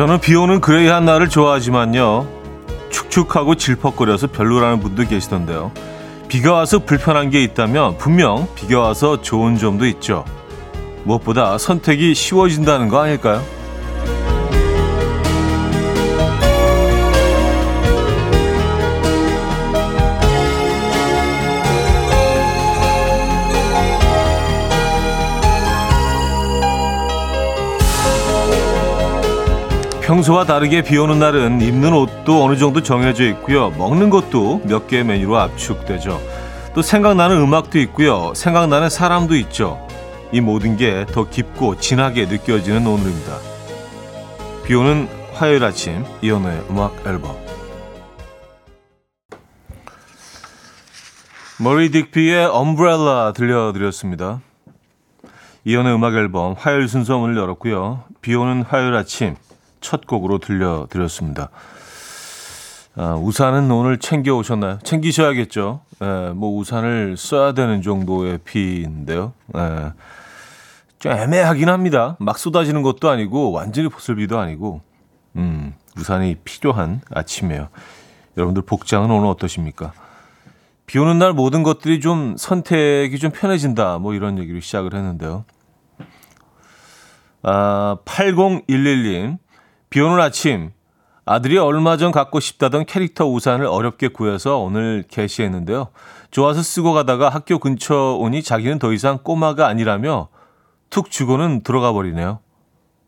저는 비 오는 그레이한 날을 좋아하지만요. 축축하고 질퍽거려서 별로라는 분도 계시던데요. 비가 와서 불편한 게 있다면 분명 비가 와서 좋은 점도 있죠. 무엇보다 선택이 쉬워진다는 거 아닐까요? 평소와 다르게 비 오는 날은 입는 옷도 어느 정도 정해져 있고요. 먹는 것도 몇 개의 메뉴로 압축되죠. 또 생각나는 음악도 있고요. 생각나는 사람도 있죠. 이 모든 게 더 깊고 진하게 느껴지는 오늘입니다. 비 오는 화요일 아침 이연우의 음악 앨범 머리 딕피의 엄브렐라 들려드렸습니다. 이연우의 음악 앨범 화요일 순서 문을 열었고요. 비 오는 화요일 아침 첫 곡으로 들려드렸습니다. 아, 우산은 오늘 챙겨 오셨나요? 챙기셔야겠죠. 예, 뭐 우산을 써야 되는 정도의 비인데요. 예, 좀 애매하긴 합니다. 막 쏟아지는 것도 아니고 완전히 보슬비도 아니고 음, 우산이 필요한 아침이에요. 여러분들 복장은 오늘 어떠십니까? 비 오는 날 모든 것들이 좀 선택이 좀 편해진다. 뭐 이런 얘기를 시작을 했는데요. 아, 8011님. 비 오는 아침 아들이 얼마 전 갖고 싶다던 캐릭터 우산을 어렵게 구해서 오늘 게시했는데요. 좋아서 쓰고 가다가 학교 근처 오니 자기는 더 이상 꼬마가 아니라며 툭 주고는 들어가 버리네요.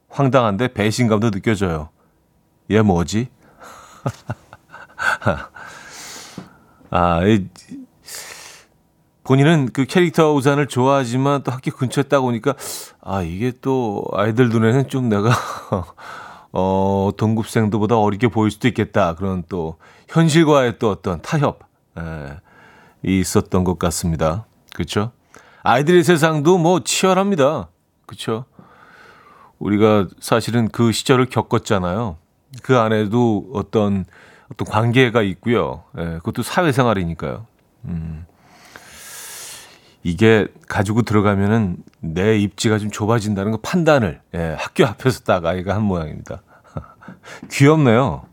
황당한데 배신감도 느껴져요. 얘 뭐지? 아, 이, 본인은 그 캐릭터 우산을 좋아하지만 또 학교 근처에 딱 오니까 아, 이게 또 아이들 눈에는 좀 내가 어, 동급생들보다 어리게 보일 수도 있겠다. 그런 또 현실과의 또 어떤 타협 에, 있었던 것 같습니다. 그렇죠? 아이들의 세상도 뭐 치열합니다. 그렇죠? 우리가 사실은 그 시절을 겪었잖아요. 그 안에도 어떤 어떤 관계가 있고요. 예, 그것도 사회생활이니까요. 음. 이게 가지고 들어가면은 내 입지가 좀 좁아진다는 거 판단을 예, 학교 앞에서 딱 아이가 한 모양입니다. 귀엽네요.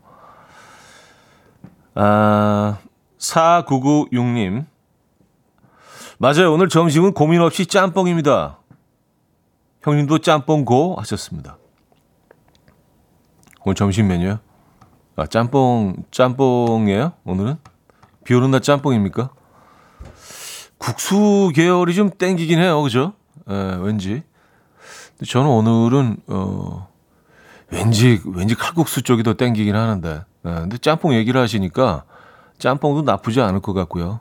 아, 4996님. 맞아요. 오늘 점심은 고민 없이 짬뽕입니다. 형님도 짬뽕 고 하셨습니다. 오늘 점심 메뉴요? 아, 짬뽕, 짬뽕이에요? 오늘은? 비 오는 날 짬뽕입니까? 국수 계열이 좀 땡기긴 해요. 그죠? 예, 왠지. 저는 오늘은, 어, 왠지, 왠지 칼국수 쪽이 더 땡기긴 하는데. 예, 근데 짬뽕 얘기를 하시니까 짬뽕도 나쁘지 않을 것 같고요.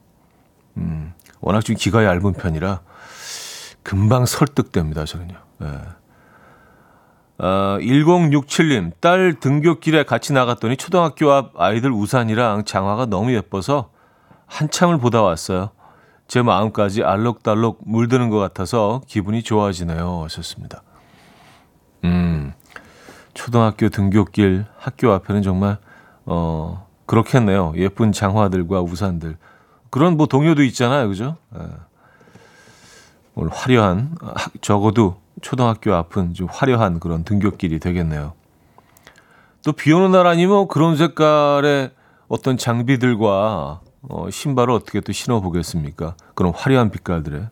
음, 워낙 좀 기가 얇은 편이라 금방 설득됩니다, 저는요. 예. 어, 1067님, 딸 등교길에 같이 나갔더니 초등학교 앞 아이들 우산이랑 장화가 너무 예뻐서 한참을 보다 왔어요. 제 마음까지 알록달록 물드는 것 같아서 기분이 좋아지네요. 하셨습니다. 음, 초등학교 등교길 학교 앞에는 정말, 어, 그렇겠네요. 예쁜 장화들과 우산들. 그런 뭐 동요도 있잖아요. 그죠? 예. 화려한, 적어도 초등학교 앞은 좀 화려한 그런 등교길이 되겠네요. 또 비 오는 날 아니면 그런 색깔의 어떤 장비들과 어, 신발을 어떻게 또 신어보겠습니까? 그런 화려한 빛깔들에.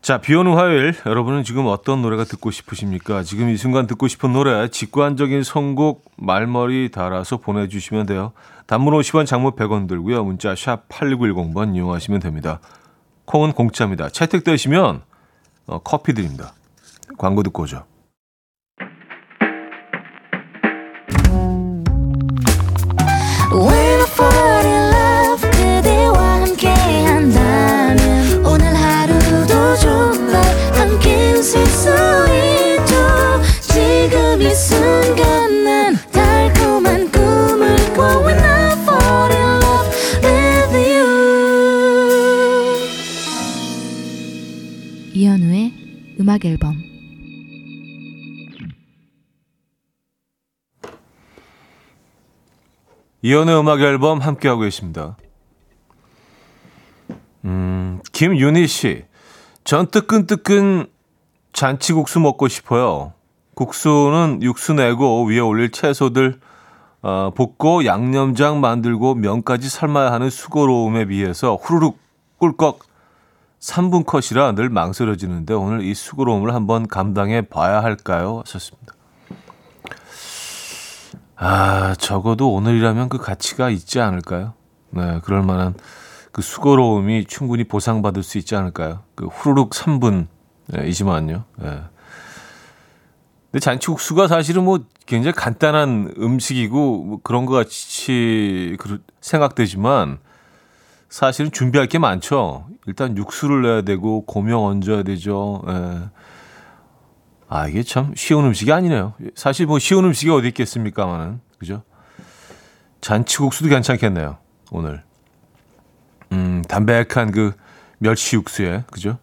자, 비 오는 화요일, 여러분은 지금 어떤 노래가 듣고 싶으십니까? 지금 이 순간 듣고 싶은 노래, 직관적인 선곡, 말머리 달아서 보내주시면 돼요. 단문 50원, 장문 100원 들고요. 문자 샵 8910번 이용하시면 됩니다. 콩은 공짜입니다. 채택되시면 어, 커피 드립니다. 광고 듣고 오죠. 음악 앨범 이현우의 음악 앨범 함께하고 계십니다. 음, 김윤희 씨. 전 뜨끈뜨끈 잔치국수 먹고 싶어요. 국수는 육수 내고 위에 올릴 채소들 어, 볶고 양념장 만들고 면까지 삶아야 하는 수고로움에 비해서 후루룩 꿀꺽 3분 컷이라 늘 망설여지는데 오늘 이 수고로움을 한번 감당해 봐야 할까요? 하셨습니다. 아, 적어도 오늘이라면 그 가치가 있지 않을까요? 네, 그럴 만한 그 수고로움이 충분히 보상받을 수 있지 않을까요? 그 후루룩 3분이지만요. 네. 근데 잔치국수가 사실은 뭐 굉장히 간단한 음식이고 뭐 그런 것 같이 생각되지만 사실은 준비할 게 많죠. 일단 육수를 내야 되고 고명 얹어야 되죠. 예. 아 이게 참 쉬운 음식이 아니네요. 사실 뭐 쉬운 음식이 어디 있겠습니까만은 그죠? 잔치국수도 괜찮겠네요. 오늘 음 담백한 그 멸치 육수에 그죠?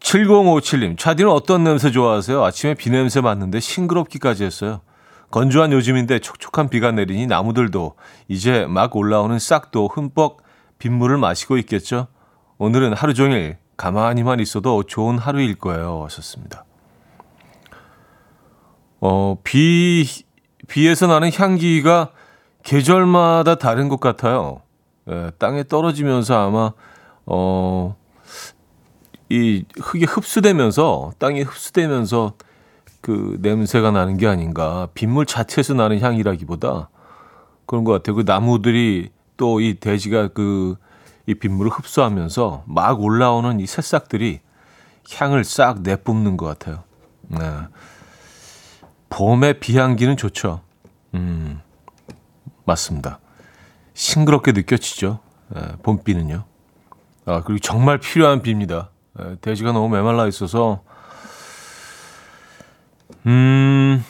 7057님, 차디는 어떤 냄새 좋아하세요? 아침에 비 냄새 맡는데 싱그럽기까지 했어요. 건조한 요즘인데 촉촉한 비가 내리니 나무들도 이제 막 올라오는 싹도 흠뻑 빗물을 마시고 있겠죠? 오늘은 하루 종일 가만히만 있어도 좋은 하루일 거예요. 하셨습니다. 어, 비, 비에서 나는 향기가 계절마다 다른 것 같아요. 예, 땅에 떨어지면서 아마, 어, 이 흙이 흡수되면서 땅이 흡수되면서 그 냄새가 나는 게 아닌가. 빗물 자체에서 나는 향이라기보다 그런 것 같아요. 그 나무들이 또 이 돼지가 그 이 빗물을 흡수하면서 막 올라오는 이 새싹들이 향을 싹 내뿜는 것 같아요. 네. 봄의 비향기는 좋죠. 음, 맞습니다. 싱그럽게 느껴지죠. 네, 봄비는요. 아, 그리고 정말 필요한 비입니다. 예, 돼지가 너무 메말라 있어서 음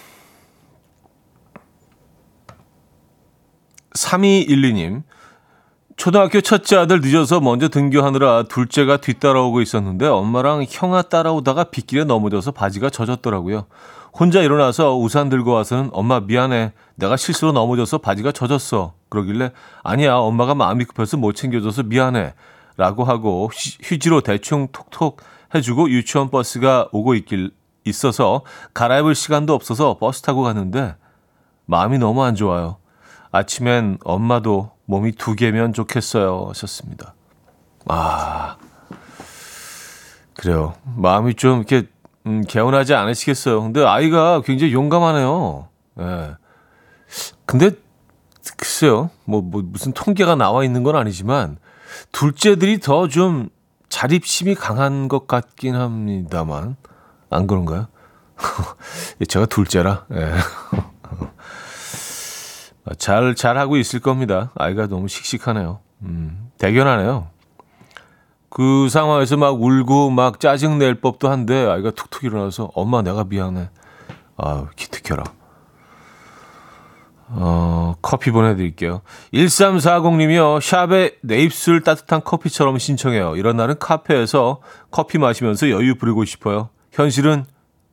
3212님 초등학교 첫째 아들 늦어서 먼저 등교하느라 둘째가 뒤따라오고 있었는데 엄마랑 형아 따라오다가 빗길에 넘어져서 바지가 젖었더라고요. 혼자 일어나서 우산 들고 와서는 엄마 미안해. 내가 실수로 넘어져서 바지가 젖었어. 그러길래 아니야 엄마가 마음이 급해서 못 챙겨줘서 미안해. 라고 하고 휴지로 대충 톡톡 해주고 유치원 버스가 오고 있길 있어서 갈아입을 시간도 없어서 버스 타고 갔는데 마음이 너무 안 좋아요. 아침엔 엄마도 몸이 두 개면 좋겠어요. 하셨습니다. 아, 그래요. 마음이 좀 이렇게 음, 개운하지 않으시겠어요. 근데 아이가 굉장히 용감하네요. 예. 네. 근데 글쎄요. 뭐, 뭐 무슨 통계가 나와 있는 건 아니지만 둘째들이 더 좀 자립심이 강한 것 같긴 합니다만 안 그런가요? 제가 둘째라. 예. 잘, 잘 하고 있을 겁니다. 아이가 너무 씩씩하네요. 음, 대견하네요. 그 상황에서 막 울고 막 짜증 낼 법도 한데 아이가 툭툭 일어나서 엄마 내가 미안해. 아유, 기특해라. 어, 커피 보내드릴게요. 1340님이요. 샵에 내 입술 따뜻한 커피처럼 신청해요. 이런 날은 카페에서 커피 마시면서 여유 부리고 싶어요. 현실은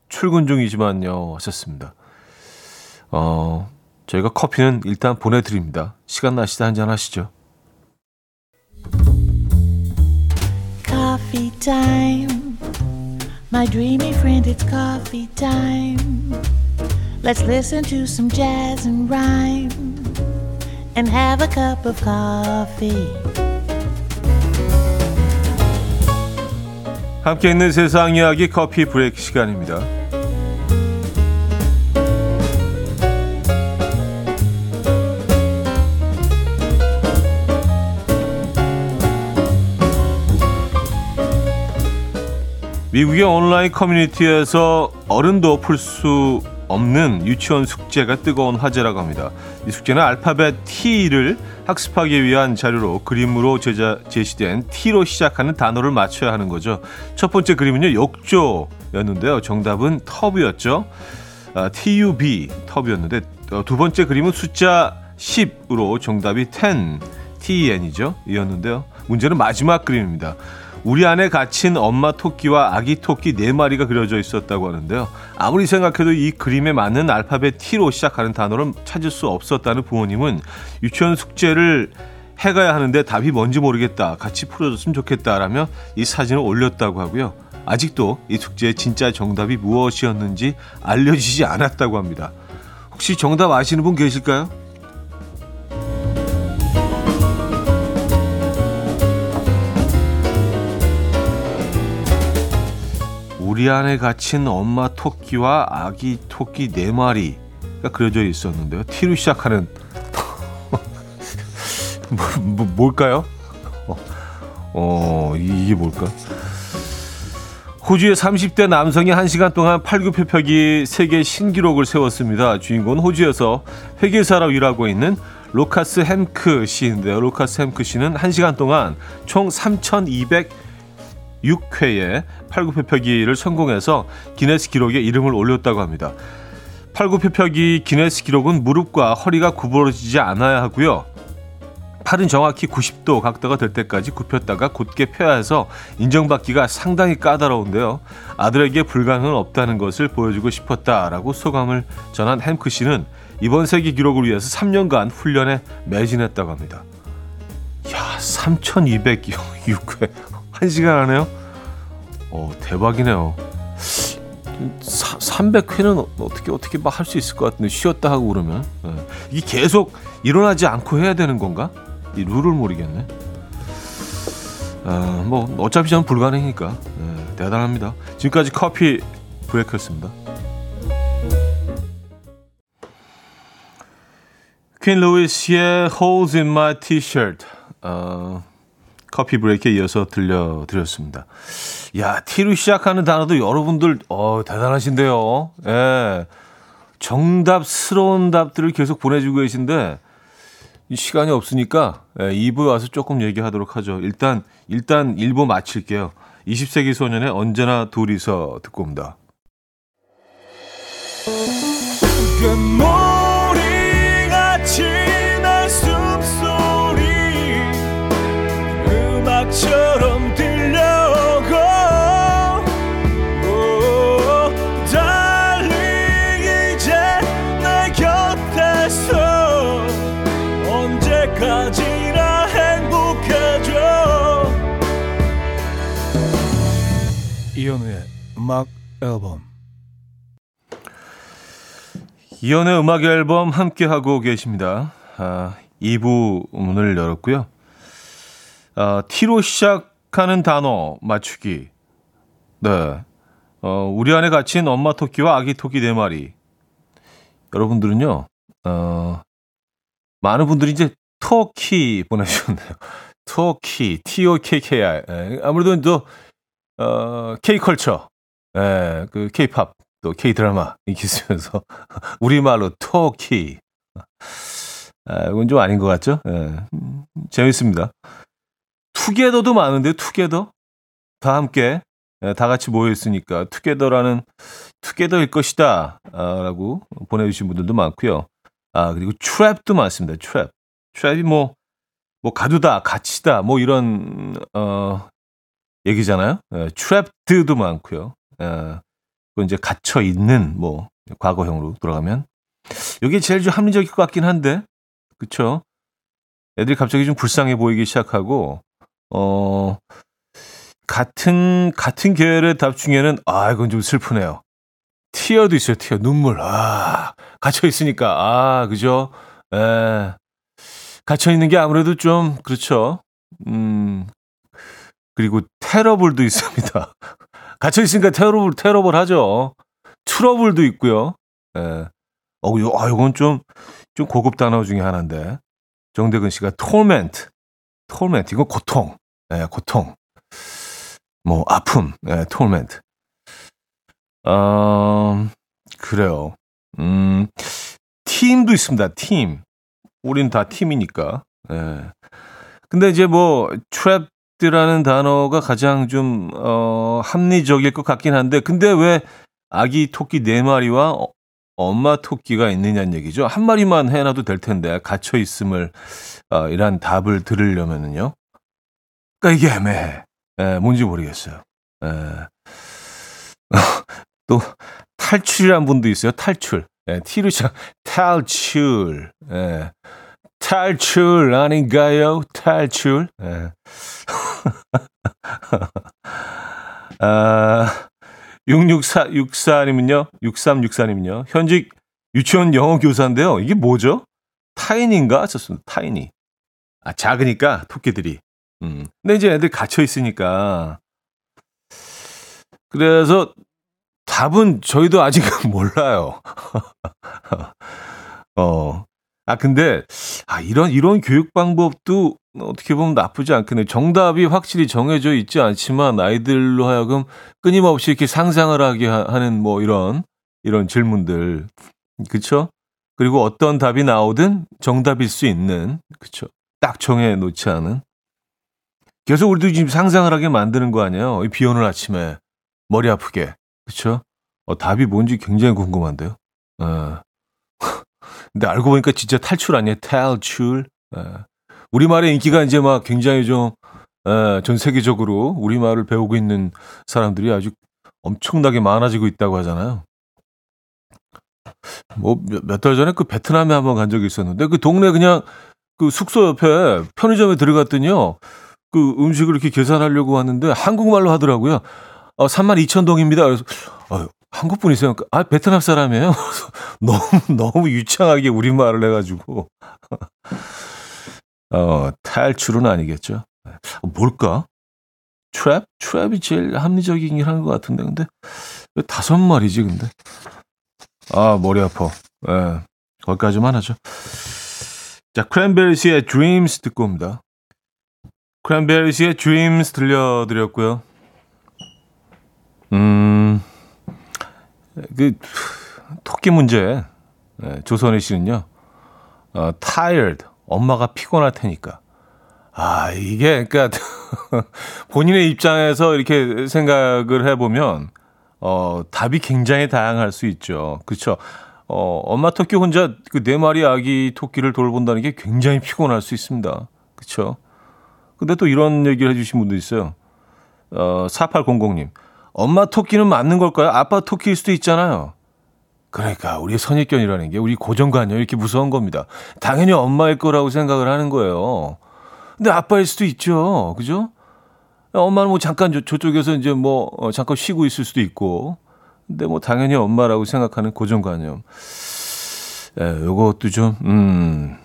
출근 중이지만요. 하셨습니다. 어, 저희가 커피는 일단 보내드립니다. 시간 나시다 한잔 하시죠. Coffee time. My dreamy friend, it's coffee time. Let's listen to some jazz and rhyme and have a cup of coffee. 함께 있는 세상 이야기 커피 브레이크 시간입니다. 미국의 온라인 커뮤니티에서 어른도 풀 수 없는 유치원 숙제가 뜨거운 화제라고 합니다. 이 숙제는 알파벳 T를 학습하기 위한 자료로 그림으로 제자, 제시된 T로 시작하는 단어를 맞춰야 하는 거죠. 첫 번째 그림은요, 욕조였는데요. 정답은 터브였죠. 아, TUB, 터브였는데, 어, 두 번째 그림은 숫자 10으로 정답이 10, TEN이죠. 이었는데요. 문제는 마지막 그림입니다. 우리 안에 갇힌 엄마 토끼와 아기 토끼 네 마리가 그려져 있었다고 하는데요. 아무리 생각해도 이 그림에 맞는 알파벳 T로 시작하는 단어를 찾을 수 없었다는 부모님은 유치원 숙제를 해가야 하는데 답이 뭔지 모르겠다. 같이 풀어줬으면 좋겠다라며 이 사진을 올렸다고 하고요. 아직도 이 숙제의 진짜 정답이 무엇이었는지 알려지지 않았다고 합니다. 혹시 정답 아시는 분 계실까요? 우리 안에 갇힌 엄마 토끼와 아기 토끼 네 마리가 그려져 있었는데요. T로 시작하는 뭐, 뭐, 뭘까요? 어, 어, 이게 뭘까? 호주의 30대 남성이 1시간 동안 팔굽혀펴기 세계 신기록을 세웠습니다. 주인공은 호주에서 회계사로 일하고 있는 로카스 햄크 씨인데요. 로카스 햄크 씨는 1시간 동안 총 3,206회의 팔굽혀펴기를 성공해서 기네스 기록에 이름을 올렸다고 합니다. 팔굽혀펴기 기네스 기록은 무릎과 허리가 구부러지지 않아야 하고요. 팔은 정확히 90도 각도가 될 때까지 굽혔다가 곧게 펴야 해서 인정받기가 상당히 까다로운데요. 아들에게 불가능은 없다는 것을 보여주고 싶었다라고 소감을 전한 햄크 씨는 이번 세계 기록을 위해서 3년간 훈련에 매진했다고 합니다. 야, 3,206회. 1시간 하네요? 어, 대박이네요. 300회는 어떻게 어떻게 막 할 수 있을 것 같은데 쉬었다 하고 그러면 네. 이게 계속 일어나지 않고 해야 되는 건가? 이 룰을 모르겠네. 아, 뭐 어차피 저는 불가능이니까 네, 대단합니다. 지금까지 커피 브레이크였습니다. 퀸 루이스의 Holes in My T-shirt 어, 커피 브레이크에 이어서 들려드렸습니다. 야, T로 시작하는 단어도 여러분들 어, 대단하신데요. 예. 정답스러운 답들을 계속 보내주고 계신데 시간이 없으니까 2부 예, 와서 조금 얘기하도록 하죠. 일단 일단 1부 마칠게요. 20세기 소년의 언제나 둘이서 듣고 옵니다. 음 처럼 이현우의 음악 앨범 이현우의 음악 앨범 함께 하고 계십니다. 아, 2부 문을 열었고요. 아, T로 시작하는 단어 맞추기. 네. 어, 우리 안에 갇힌 엄마 토끼와 아기 토끼 네 마리. 여러분들은요, 어, 많은 분들이 이제 토끼 보내주셨네요. 토끼, T-O-K-K-I. 예, 아무래도 또 어, K컬처, 예, 그 K팝, 또 K드라마 쓰면서 우리말로 토키. 아, 이건 좀 아닌 것 같죠? 예, 재밌습니다. 투게더도 많은데 투게더 다 함께 예, 다 같이 모여 있으니까 투게더라는 투게더일 것이다 아, 라고 보내주신 분들도 많고요. 아 그리고 트랩도 많습니다. 트랩 트랩이 뭐뭐 뭐 가두다, 갇히다, 뭐 이런 어 얘기잖아요. 예, 트랩드도 많고요. 예, 그 이제 갇혀 있는 뭐 과거형으로 돌아가면 이게 제일 좀 합리적일 것 같긴 한데, 그쵸? 애들이 갑자기 좀 불쌍해 보이기 시작하고 어 같은 같은 계열의 답 중에는 아 이건 좀 슬프네요. 티어도 있어요. 티어 눈물. 아 갇혀 있으니까 아 그죠? 에 예. 갇혀 있는 게 아무래도 좀 그렇죠. 음 그리고 테러블도 있습니다. 갇혀 있으니까 테러블 테러블 하죠. 트러블도 있고요. 예. 어, 요, 아, 요건 좀, 좀 고급 단어 중에 하나인데. 정대근 씨가 torment, torment, 이거 고통, 예, 고통. 뭐, 아픔, 예, torment. 어, 그래요. 음, 팀도 있습니다, 팀. 우린 다 팀이니까. 예. 근데 이제 뭐, 트랩 토끼라는 단어가 가장 좀, 어, 합리적일 것 같긴 한데, 근데 왜 아기 토끼 네 마리와 어, 엄마 토끼가 있느냐는 얘기죠. 한 마리만 해놔도 될 텐데, 갇혀 있음을, 어, 이란 답을 들으려면은요. 그러니까 이게 애매해. 에, 예, 뭔지 모르겠어요. 에. 예. 또, 탈출이란 분도 있어요. 탈출. 예, 시작, 탈출. 예. 탈출 아닌가요? 탈출. 예. 아, 664, 64님은요, 6364님은요, 현직 유치원 영어 교사인데요. 이게 뭐죠? 타인인가? 썼습니다. 타인이. 아, 작으니까, 토끼들이. 음. 근데 이제 애들 갇혀 있으니까. 그래서 답은 저희도 아직은 몰라요. 어. 아, 근데, 아, 이런, 이런 교육 방법도 어떻게 보면 나쁘지 않겠네요. 정답이 확실히 정해져 있지 않지만 아이들로 하여금 끊임없이 이렇게 상상을 하게 하는 뭐 이런, 이런 질문들. 그쵸? 그리고 어떤 답이 나오든 정답일 수 있는, 그쵸? 딱 정해 놓지 않은. 계속 우리도 지금 상상을 하게 만드는 거 아니에요? 비 오는 아침에 머리 아프게. 그쵸? 어, 답이 뭔지 굉장히 궁금한데요. 어. 근데 알고 보니까 진짜 탈출 아니에요? 탈출. 예. 우리말의 인기가 이제 막 굉장히 좀, 예, 전 세계적으로 우리말을 배우고 있는 사람들이 아주 엄청나게 많아지고 있다고 하잖아요. 뭐, 몇 달 전에 그 베트남에 한번 간 적이 있었는데 그 동네 그냥 그 숙소 옆에 편의점에 들어갔더니요. 그 음식을 이렇게 계산하려고 왔는데 한국말로 하더라고요. 어, 3만 2천 동입니다. 그래서, 어, 한국 분이세요? 아, 베트남 사람이에요? 너무, 너무 유창하게 우리말을 해가지고. 어, 탈출은 아니겠죠. 어, 뭘까? 트랩? 트랩이 제일 합리적이긴 한 것 같은데. 근데, 왜 다섯 마리지, 근데? 아, 머리 아파. 예. 네, 거기까지만 하죠. 자, 크랜베리스의 Dreams 듣고 옵니다. 크랜베리스의 Dreams 들려드렸고요. 음, 그 토끼 문제 네, 조선희 씨는요. 어, tired 엄마가 피곤할 테니까. 아 이게 그러니까 본인의 입장에서 이렇게 생각을 해보면 어 답이 굉장히 다양할 수 있죠. 그렇죠. 어 엄마 토끼 혼자 그 네 마리 아기 토끼를 돌본다는 게 굉장히 피곤할 수 있습니다. 그렇죠. 근데 또 이런 얘기를 해주신 분도 있어요. 어 4800님. 엄마 토끼는 맞는 걸까요? 아빠 토끼일 수도 있잖아요. 그러니까 우리의 선입견이라는 게 우리 고정관념 이렇게 무서운 겁니다. 당연히 엄마일 거라고 생각을 하는 거예요. 근데 아빠일 수도 있죠. 그죠? 엄마는 뭐 잠깐 저, 저쪽에서 이제 뭐 어, 잠깐 쉬고 있을 수도 있고. 근데 뭐 당연히 엄마라고 생각하는 고정관념. 예, 요것도 좀, 음,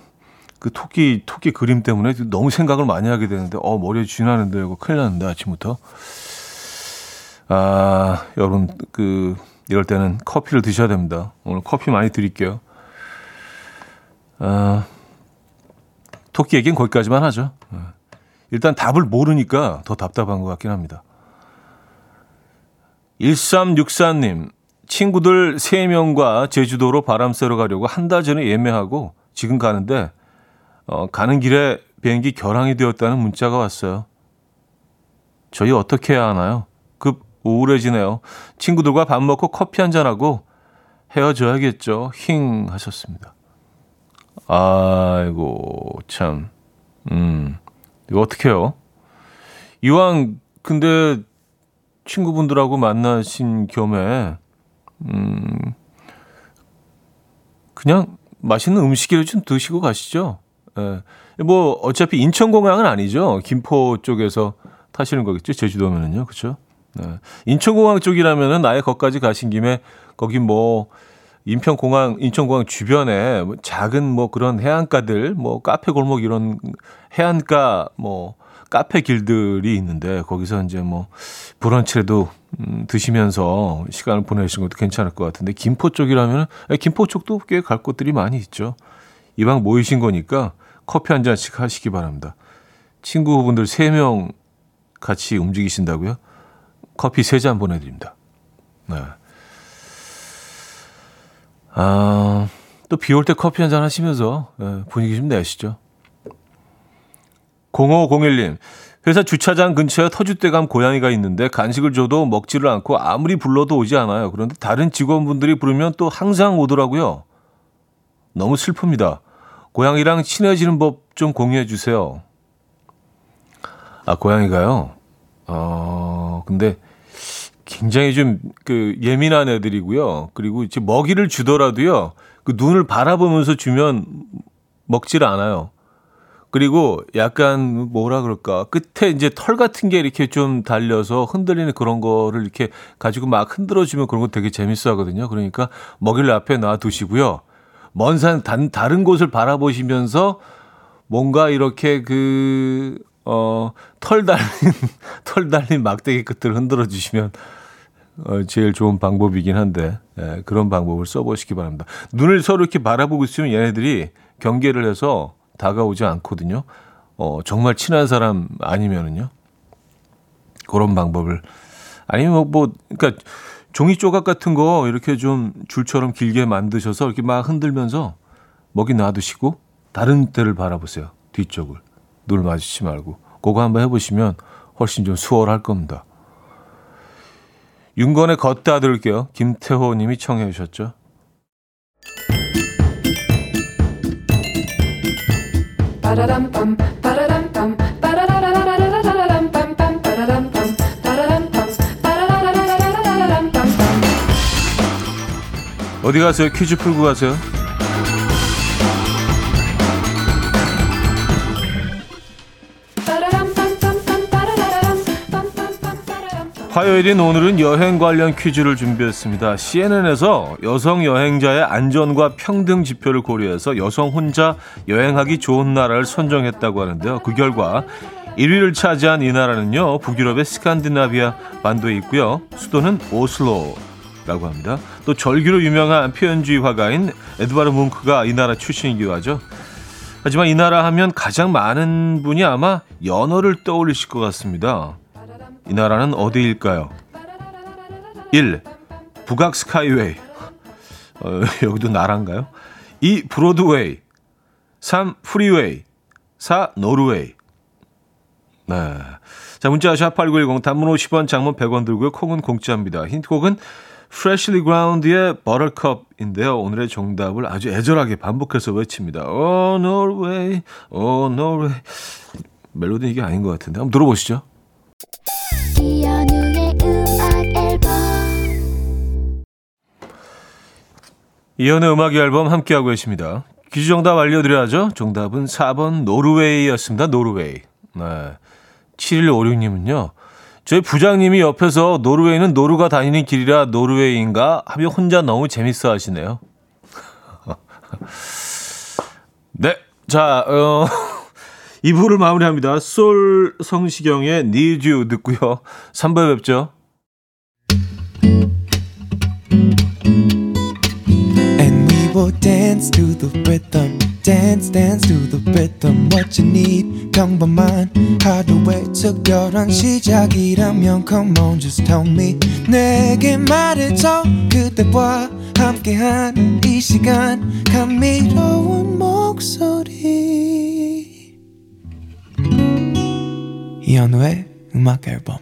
그 토끼, 토끼 그림 때문에 너무 생각을 많이 하게 되는데, 어, 머리에 쥐나는데, 이거 큰일 났는데, 아침부터. 아, 여러분, 그, 이럴 때는 커피를 드셔야 됩니다. 오늘 커피 많이 드릴게요. 아, 토끼 얘기는 거기까지만 하죠. 아, 일단 답을 모르니까 더 답답한 것 같긴 합니다. 1364님, 친구들 3명과 제주도로 바람 쐬러 가려고 한 달 전에 예매하고 지금 가는데, 어, 가는 길에 비행기 결항이 되었다는 문자가 왔어요. 저희 어떻게 해야 하나요? 우울해지네요. 친구들과 밥 먹고 커피 한잔하고 헤어져야겠죠. 힝 하셨습니다. 아이고, 참. 음, 이거 어떡해요? 이왕, 근데 친구분들하고 만나신 겸에, 음, 그냥 맛있는 음식이라도 좀 드시고 가시죠. 예. 뭐, 어차피 인천공항은 아니죠. 김포 쪽에서 타시는 거겠죠. 제주도면은요. 그쵸? 네. 인천공항 쪽이라면은 아예 거기까지 가신 김에 거기 뭐 인천공항 인천공항 주변에 뭐 작은 뭐 그런 해안가들 뭐 카페 골목 이런 해안가 뭐 카페 길들이 있는데 거기서 이제 뭐 브런치라도 음, 드시면서 시간을 보내시는 것도 괜찮을 것 같은데 김포 쪽이라면 김포 쪽도 꽤 갈 곳들이 많이 있죠. 이방 모이신 거니까 커피 한 잔씩 하시기 바랍니다. 친구분들 3명 같이 움직이신다고요? 커피 세잔 보내드립니다. 네. 아, 또 비 올 때 커피 한 잔 하시면서 네, 분위기 좀 내시죠. 0501님, 회사 주차장 근처에 터줏대감 고양이가 있는데 간식을 줘도 먹지를 않고 아무리 불러도 오지 않아요. 그런데 다른 직원분들이 부르면 또 항상 오더라고요. 너무 슬픕니다. 고양이랑 친해지는 법 좀 공유해 주세요. 아, 고양이가요? 어, 근데 굉장히 좀 그 예민한 애들이고요. 그리고 이제 먹이를 주더라도요. 그 눈을 바라보면서 주면 먹지를 않아요. 그리고 약간 뭐라 그럴까 끝에 이제 털 같은 게 이렇게 좀 달려서 흔들리는 그런 거를 이렇게 가지고 막 흔들어주면 그런 거 되게 재밌어 하거든요. 그러니까 먹이를 앞에 놔두시고요. 먼 산 다른 곳을 바라보시면서 뭔가 이렇게 그, 어, 털 달린, 털 달린 막대기 끝을 흔들어 주시면 어, 제일 좋은 방법이긴 한데, 예, 그런 방법을 써보시기 바랍니다. 눈을 서로 이렇게 바라보고 있으면 얘네들이 경계를 해서 다가오지 않거든요. 어, 정말 친한 사람 아니면은요. 그런 방법을. 아니면 뭐, 뭐, 그러니까 종이 조각 같은 거 이렇게 좀 줄처럼 길게 만드셔서 이렇게 막 흔들면서 먹이 놔두시고 다른 데를 바라보세요. 뒤쪽을. 눈을 마주치지 말고. 그거 한번 해보시면 훨씬 좀 수월할 겁니다. 윤건의 걷다 들을게요. 김태호 님이 청해 주셨죠. 어디 가세요? 퀴즈 풀고 가세요. 화요일인 오늘은 여행 관련 퀴즈를 준비했습니다. CNN에서 여성 여행자의 안전과 평등 지표를 고려해서 여성 혼자 여행하기 좋은 나라를 선정했다고 하는데요. 그 결과 1위를 차지한 이 나라는요. 북유럽의 스칸디나비아 반도에 있고요. 수도는 오슬로라고 합니다. 또 절규로 유명한 표현주의 화가인 에드바르 뭉크가 이 나라 출신이기도 하죠. 하지만 이 나라 하면 가장 많은 분이 아마 연어를 떠올리실 것 같습니다. 이 나라는 어디일까요? 1. 북악 스카이웨이. 어, 여기도 나라인가요? 2. 브로드웨이. 3. 프리웨이. 4. 노르웨이. 네. 자, 문자 샵8910 단문 50원, 장문 100원 들고요. 콩은 공짜입니다. 힌트곡은 Freshly Ground의 Buttercup인데요. 오늘의 정답을 아주 애절하게 반복해서 외칩니다. Oh, Norway, oh, Norway. 멜로디 이게 아닌 것 같은데. 한번 들어보시죠. 이연의 음악 앨범 함께하고 계십니다. 퀴즈 정답 알려드려야죠. 정답은 4번 노르웨이였습니다. 노르웨이. 네. 7156님은요. 저희 부장님이 옆에서 노르웨이는 노루가 다니는 길이라 노르웨이인가 하며 혼자 너무 재밌어 하시네요. 네. 자, 어, 2부를 마무리합니다. 솔 성시경의 Need You 듣고요. 3부에 뵙죠. will dance to the rhythm. Dance, dance to the rhythm. What you need, 평범한 하루의 특별한 시작이라면 Come on, just tell me. 내게 말해줘. 그대와 함께한 이 시간. 감미로운 이현우의 음악 앨범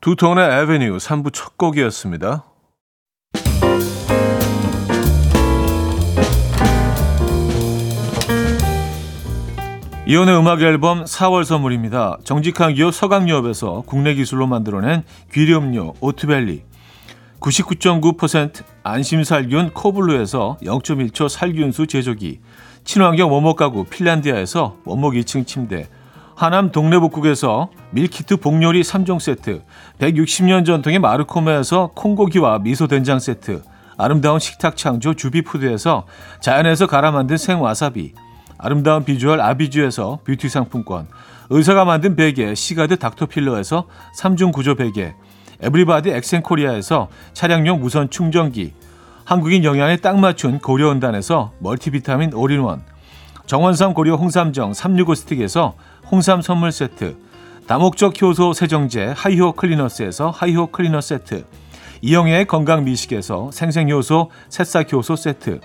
두톤의 에베뉴 3부 첫 곡이었습니다. 이혼의 음악 앨범 4월 선물입니다. 정직한 기업 서강유업에서 국내 기술로 만들어낸 귀리음료 오트벨리 99.9% 안심살균 코블루에서 0.1초 살균수 제조기 친환경 원목 가구 핀란디아에서 원목 2층 침대 하남 동래복국에서 밀키트 복요리 3종 세트 160년 전통의 마르코메에서 콩고기와 미소된장 세트 아름다운 식탁 창조 주비푸드에서 자연에서 갈아 만든 생와사비 아름다운 비주얼 아비주에서 뷰티 상품권 의사가 만든 베개 시가드 닥터필로에서 3중 구조 베개 에브리바디 엑센코리아에서 차량용 무선 충전기 한국인 영양에 딱 맞춘 고려원단에서 멀티비타민 올인원 정원삼 고려 홍삼정 365 스틱에서 홍삼 선물 세트 다목적 효소 세정제 하이호 클리너스에서 하이호 클리너 세트 이영애의 건강 미식에서 생생효소 새싹효소 세트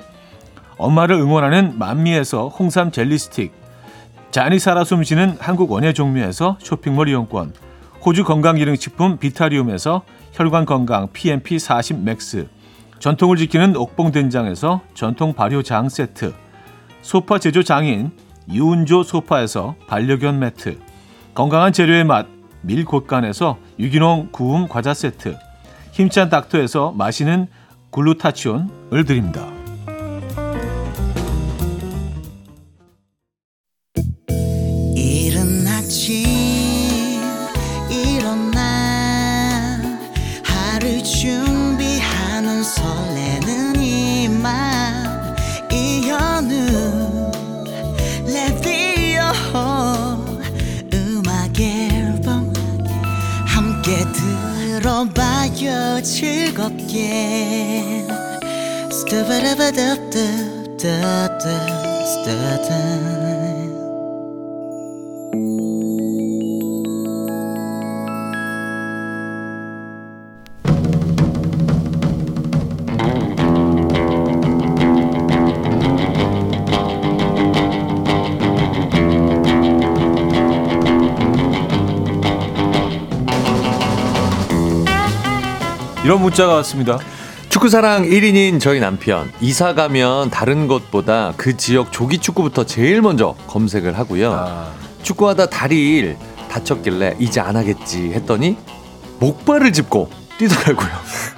엄마를 응원하는 만미에서 홍삼 젤리 스틱 잔이 살아 숨쉬는 한국 원예 종류에서 쇼핑몰 이용권 호주 건강기능식품 비타리움에서 혈관 건강 PMP 40 맥스 전통을 지키는 옥봉된장에서 전통 발효 장 세트 소파 제조 장인 유운조 소파에서 반려견 매트 건강한 재료의 맛 밀곳간에서 유기농 구움 과자 세트 힘찬 닥터에서 마시는 글루타치온을 드립니다. 문자가 왔습니다. 축구사랑 1인인 저희 남편 이사 가면 다른 것보다 그 지역 조기 축구부터 제일 먼저 검색을 하고요. 아, 축구하다 다리를 다쳤길래 이제 안 하겠지 했더니 목발을 짚고 뛰더라고요.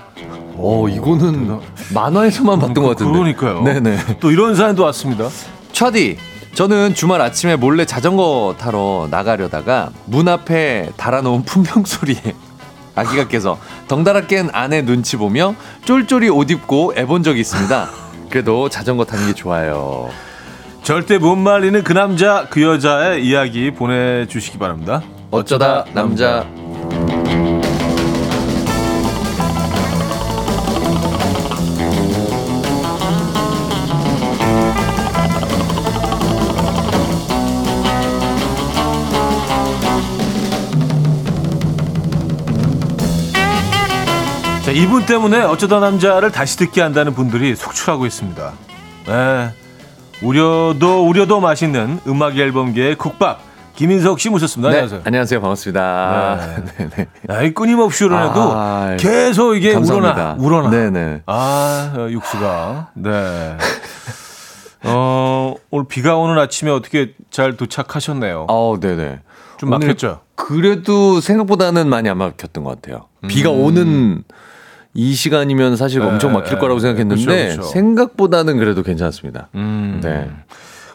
어 이거는 만화에서만 봤던 것 같은데. 그러니까요. 네네. 또 이런 사연도 왔습니다. 차디 저는 주말 아침에 몰래 자전거 타러 나가려다가 문 앞에 달아놓은 풍경 소리에 아기가 깨서 덩달아 깬 아내 눈치 보며 쫄쫄이 옷 입고 애본 적이 있습니다. 그래도 자전거 타는 게 좋아요. 절대 못 말리는 그 남자 그 여자의 이야기 보내주시기 바랍니다. 어쩌다 남자 자, 이분 때문에 어쩌다 남자를 다시 듣게 한다는 분들이 속출하고 있습니다. 네. 우려도 우려도 맛있는 음악 앨범계의 국밥 김인석 씨 모셨습니다. 네, 안녕하세요. 안녕하세요. 반갑습니다. 네. 네, 네. 끊임없이 우려내도 아, 계속 이게 감사합니다. 우러나 우러나. 네네. 아 어, 육수가 네. 어 오늘 비가 오는 아침에 어떻게 잘 도착하셨네요. 어, 네네. 좀 막혔죠. 그래도 생각보다는 많이 안 막혔던 것 같아요. 비가 오는 이 시간이면 사실 네, 엄청 막힐 네, 거라고 생각했는데. 생각보다는 그래도 괜찮았습니다. 음. 네.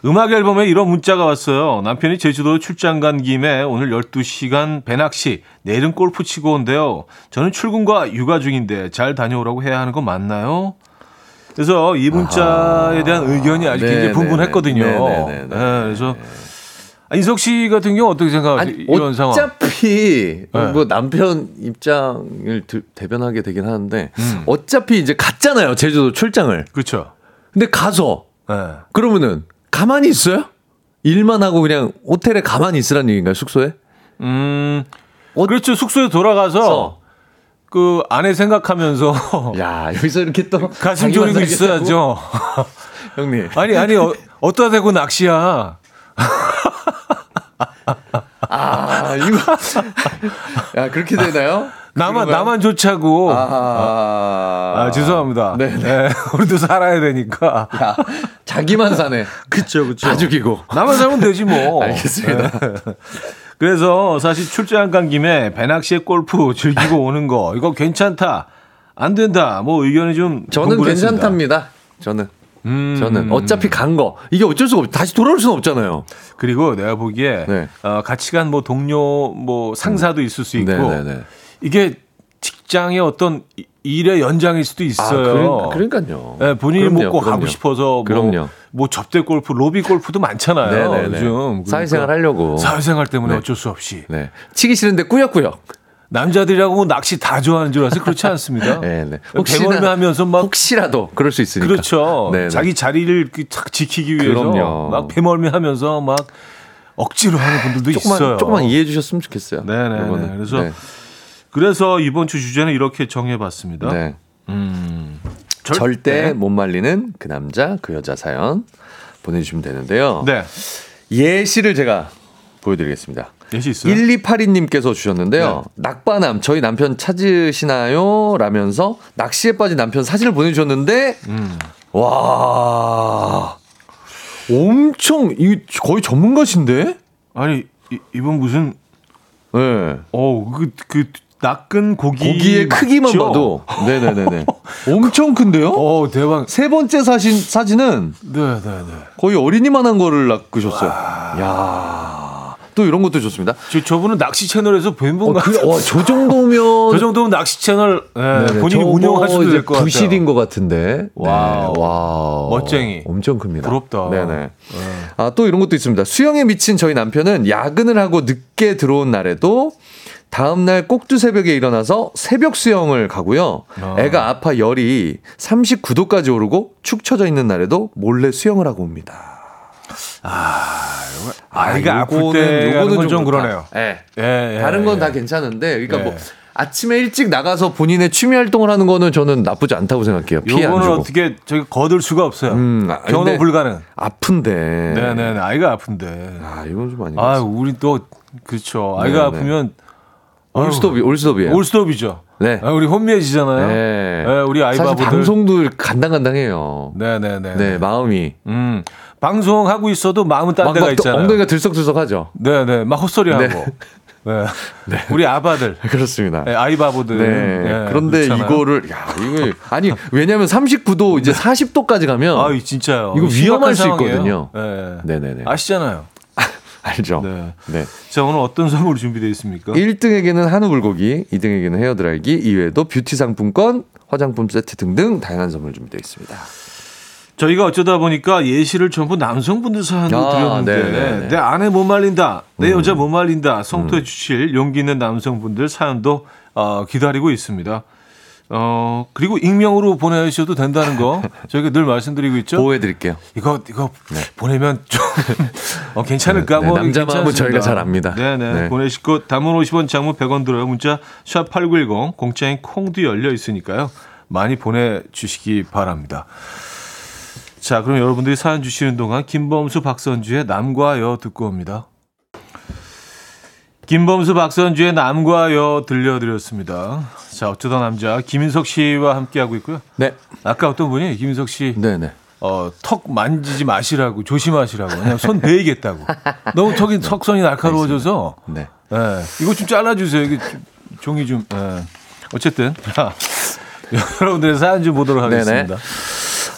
음악 앨범에 이런 문자가 왔어요. 남편이 제주도 출장 간 김에 오늘 12시간 배낚시, 내일은 골프 치고 온대요. 저는 출근과 육아 중인데 잘 다녀오라고 해야 하는 거 맞나요? 그래서 이 문자에 대한 의견이 아주 네, 굉장히 네, 분분했거든요. 네, 네, 네, 네, 네. 그래서 아, 인석 씨 같은 경우 어떻게 생각하세요? 아니 이런 상황. 어차피 네. 뭐 남편 입장을 드- 대변하게 되긴 하는데 음. 어차피 이제 갔잖아요 제주도 출장을. 그렇죠. 근데 가서 네. 그러면은 가만히 있어요? 일만 하고 그냥 호텔에 가만히 있으란 얘기인가요 숙소에? 음, 어- 그렇죠. 숙소에 돌아가서 그 아내 생각하면서 야 여기서 이렇게 또 가슴 졸이고? 있어야죠. 형님. 아니 아니 어, 어디다 대고 낚시야. 아 이거 야 그렇게 되나요? 나만? 나만 좋자고. 아, 아, 죄송합니다. 네, 네, 우리도 살아야 되니까. 야, 자기만 사네. 그쵸 그쵸. 다 죽이고. 나만 살면 되지 뭐. 알겠습니다. 네. 그래서 사실 출장 간 김에 배낚시에 골프 즐기고 오는 거 이거 괜찮다. 안 된다. 뭐 의견이 좀 저는 분분했습니다. 괜찮답니다. 저는. 음. 저는 어차피 간 거 이게 어쩔 수가 없. 다시 돌아올 수는 없잖아요. 그리고 내가 보기에 네. 어, 같이 간 뭐 동료 뭐 상사도 있을 수 있고 네네네. 이게 직장의 어떤 이- 일의 연장일 수도 있어요. 그러, 니까요 네, 본인이 뭐꼭 하고 싶어서 뭐, 그럼요. 뭐 접대 골프, 로비 골프도 많잖아요. 네네네. 요즘 그러니까 사회생활 하려고. 사회생활 때문에 네. 어쩔 수 없이 네. 치기 싫은데 꾸역꾸역. 남자들이라고 낚시 다 좋아하는 줄 알아서 그렇지 않습니다. 네, 네. 대멀미 하면서 막 혹시라도 그럴 수 있으니까. 그렇죠. 네, 네. 자기 자리를 그탁 지키기 위해서 그럼요. 막 배멀미 하면서 막 억지로 하는 분들도 조금만 있어요. 조금만 이해해 주셨으면 좋겠어요. 네네. 이거는. 그래서 네. 그래서 이번 주 주제는 이렇게 정해봤습니다. 네. 음, 절대 못 말리는 그 남자 그 여자 사연 보내주시면 되는데요. 네. 예시를 제가 보여드리겠습니다. 예시 있어요? 1282님께서 주셨는데요. 네. 낙바남 저희 남편 찾으시나요? 라면서 낚시에 빠진 남편 사진을 보내주셨는데 음. 와 엄청 이 거의 전문가신데? 아니 이, 이분 무슨 네. 어 그 그 낚은 고기 고기의 크기만 맞죠? 봐도 네네네네 엄청 큰데요? 어 대박. 세 번째 사진 사진은 네네네. 거의 어린이만한 거를 낚으셨어요. 야 또 이런 것도 좋습니다. 저, 저분은 낚시 채널에서 뵌 어, 분가 그, 어, 저 정도면 저 정도면 낚시 채널 예, 네네, 본인이 운영하셔도 될 것 같아요. 부시리인 것 같은데. wow. 네, 와. 멋쟁이. 엄청 큽니다. 부럽다. 네네. 아, 또 이런 것도 있습니다. 수영에 미친 저희 남편은 야근을 하고 늦게 들어온 날에도 다음날 꼭두 새벽에 일어나서 새벽 수영을 가고요. 아. 애가 아파 열이 39도까지 오르고 축 처져 있는 날에도 몰래 수영을 하고 옵니다. 아 이가 아플 요거는- 때 요거는 그렇다. 그러네요. 예. 예, 예, 다른 건 예. 다 괜찮은데, 그러니까 네. 뭐 아침에 일찍 나가서 본인의 취미 활동을 하는 거는 저는 나쁘지 않다고 생각해요. 피해 안 요거는. 어떻게 저기 거둘 수가 없어요. 음, 아, 근데 불가능. 아픈데. 네네 아이가 아픈데. 아, 이건 좀것 아. 우리 또 그렇죠. 아이가 네, 아프면 올스톱이 올스톱이에요. 올스톱이죠. 네. 아, 우리 혼미해지잖아요. 네. 네, 우리 사실 아이바보들. 방송도 간당간당해요. 네네네. 네, 마음이. 음 방송하고 있어도 마음은 딴 막, 데가 막또 있잖아요. 엉덩이가 들썩들썩하죠. 네네 막 헛소리하고. 네. 우리 아바들. 그렇습니다. 네, 아이 바보들. 네. 네, 그런데 그렇잖아요. 이거를 야 이거 아니 왜냐하면 39도 이제 40도까지 가면 아 진짜요. 이거 위험할 수 상황이에요. 있거든요. 네. 네네 네. 아시잖아요. 알죠. 네. 네. 자 오늘 어떤 선물이 준비되어 있습니까? 1등에게는 한우 불고기, 2등에게는 헤어드라이기, 이외에도 뷰티 상품권, 화장품 세트 등등 다양한 선물 준비되어 있습니다. 저희가 어쩌다 보니까 예시를 전부 남성분들 사연으로 아, 드렸는데 네네네. 내 아내 못 말린다, 내 음. 여자 못 말린다 성토해 주실 용기 있는 남성분들 사연도 어, 기다리고 있습니다. 어 그리고 익명으로 보내셔도 된다는 거 저희가 늘 말씀드리고 있죠. 보호해드릴게요. 이거 이거 보내면 좀 어, 괜찮을까? 네, 네, 뭐 남자 마음은 괜찮습니다. 저희가 잘 압니다. 네네 네. 보내실 것 단문 50원, 장문 100원 들어요. 문자 샵 #8910 공짜인 콩도 열려 있으니까요. 많이 보내주시기 바랍니다. 자, 그럼 여러분들이 사연 주시는 동안 김범수 박선주의 남과 여 듣고 옵니다. 김범수 박선주의 남과 여 들려드렸습니다. 자, 어쩌다 남자 김인석 씨와 함께하고 있고요. 네. 아까 어떤 분이 김인석 씨 네네. 어, 턱 만지지 마시라고 조심하시라고 그냥 손 베이겠다고. 너무 턱이 턱선이 날카로워져서 네. 예, 이거 좀 잘라 주세요. 이게 좀, 종이 좀. 예. 어쨌든 자, 여러분들의 사연 좀 보도록 하겠습니다.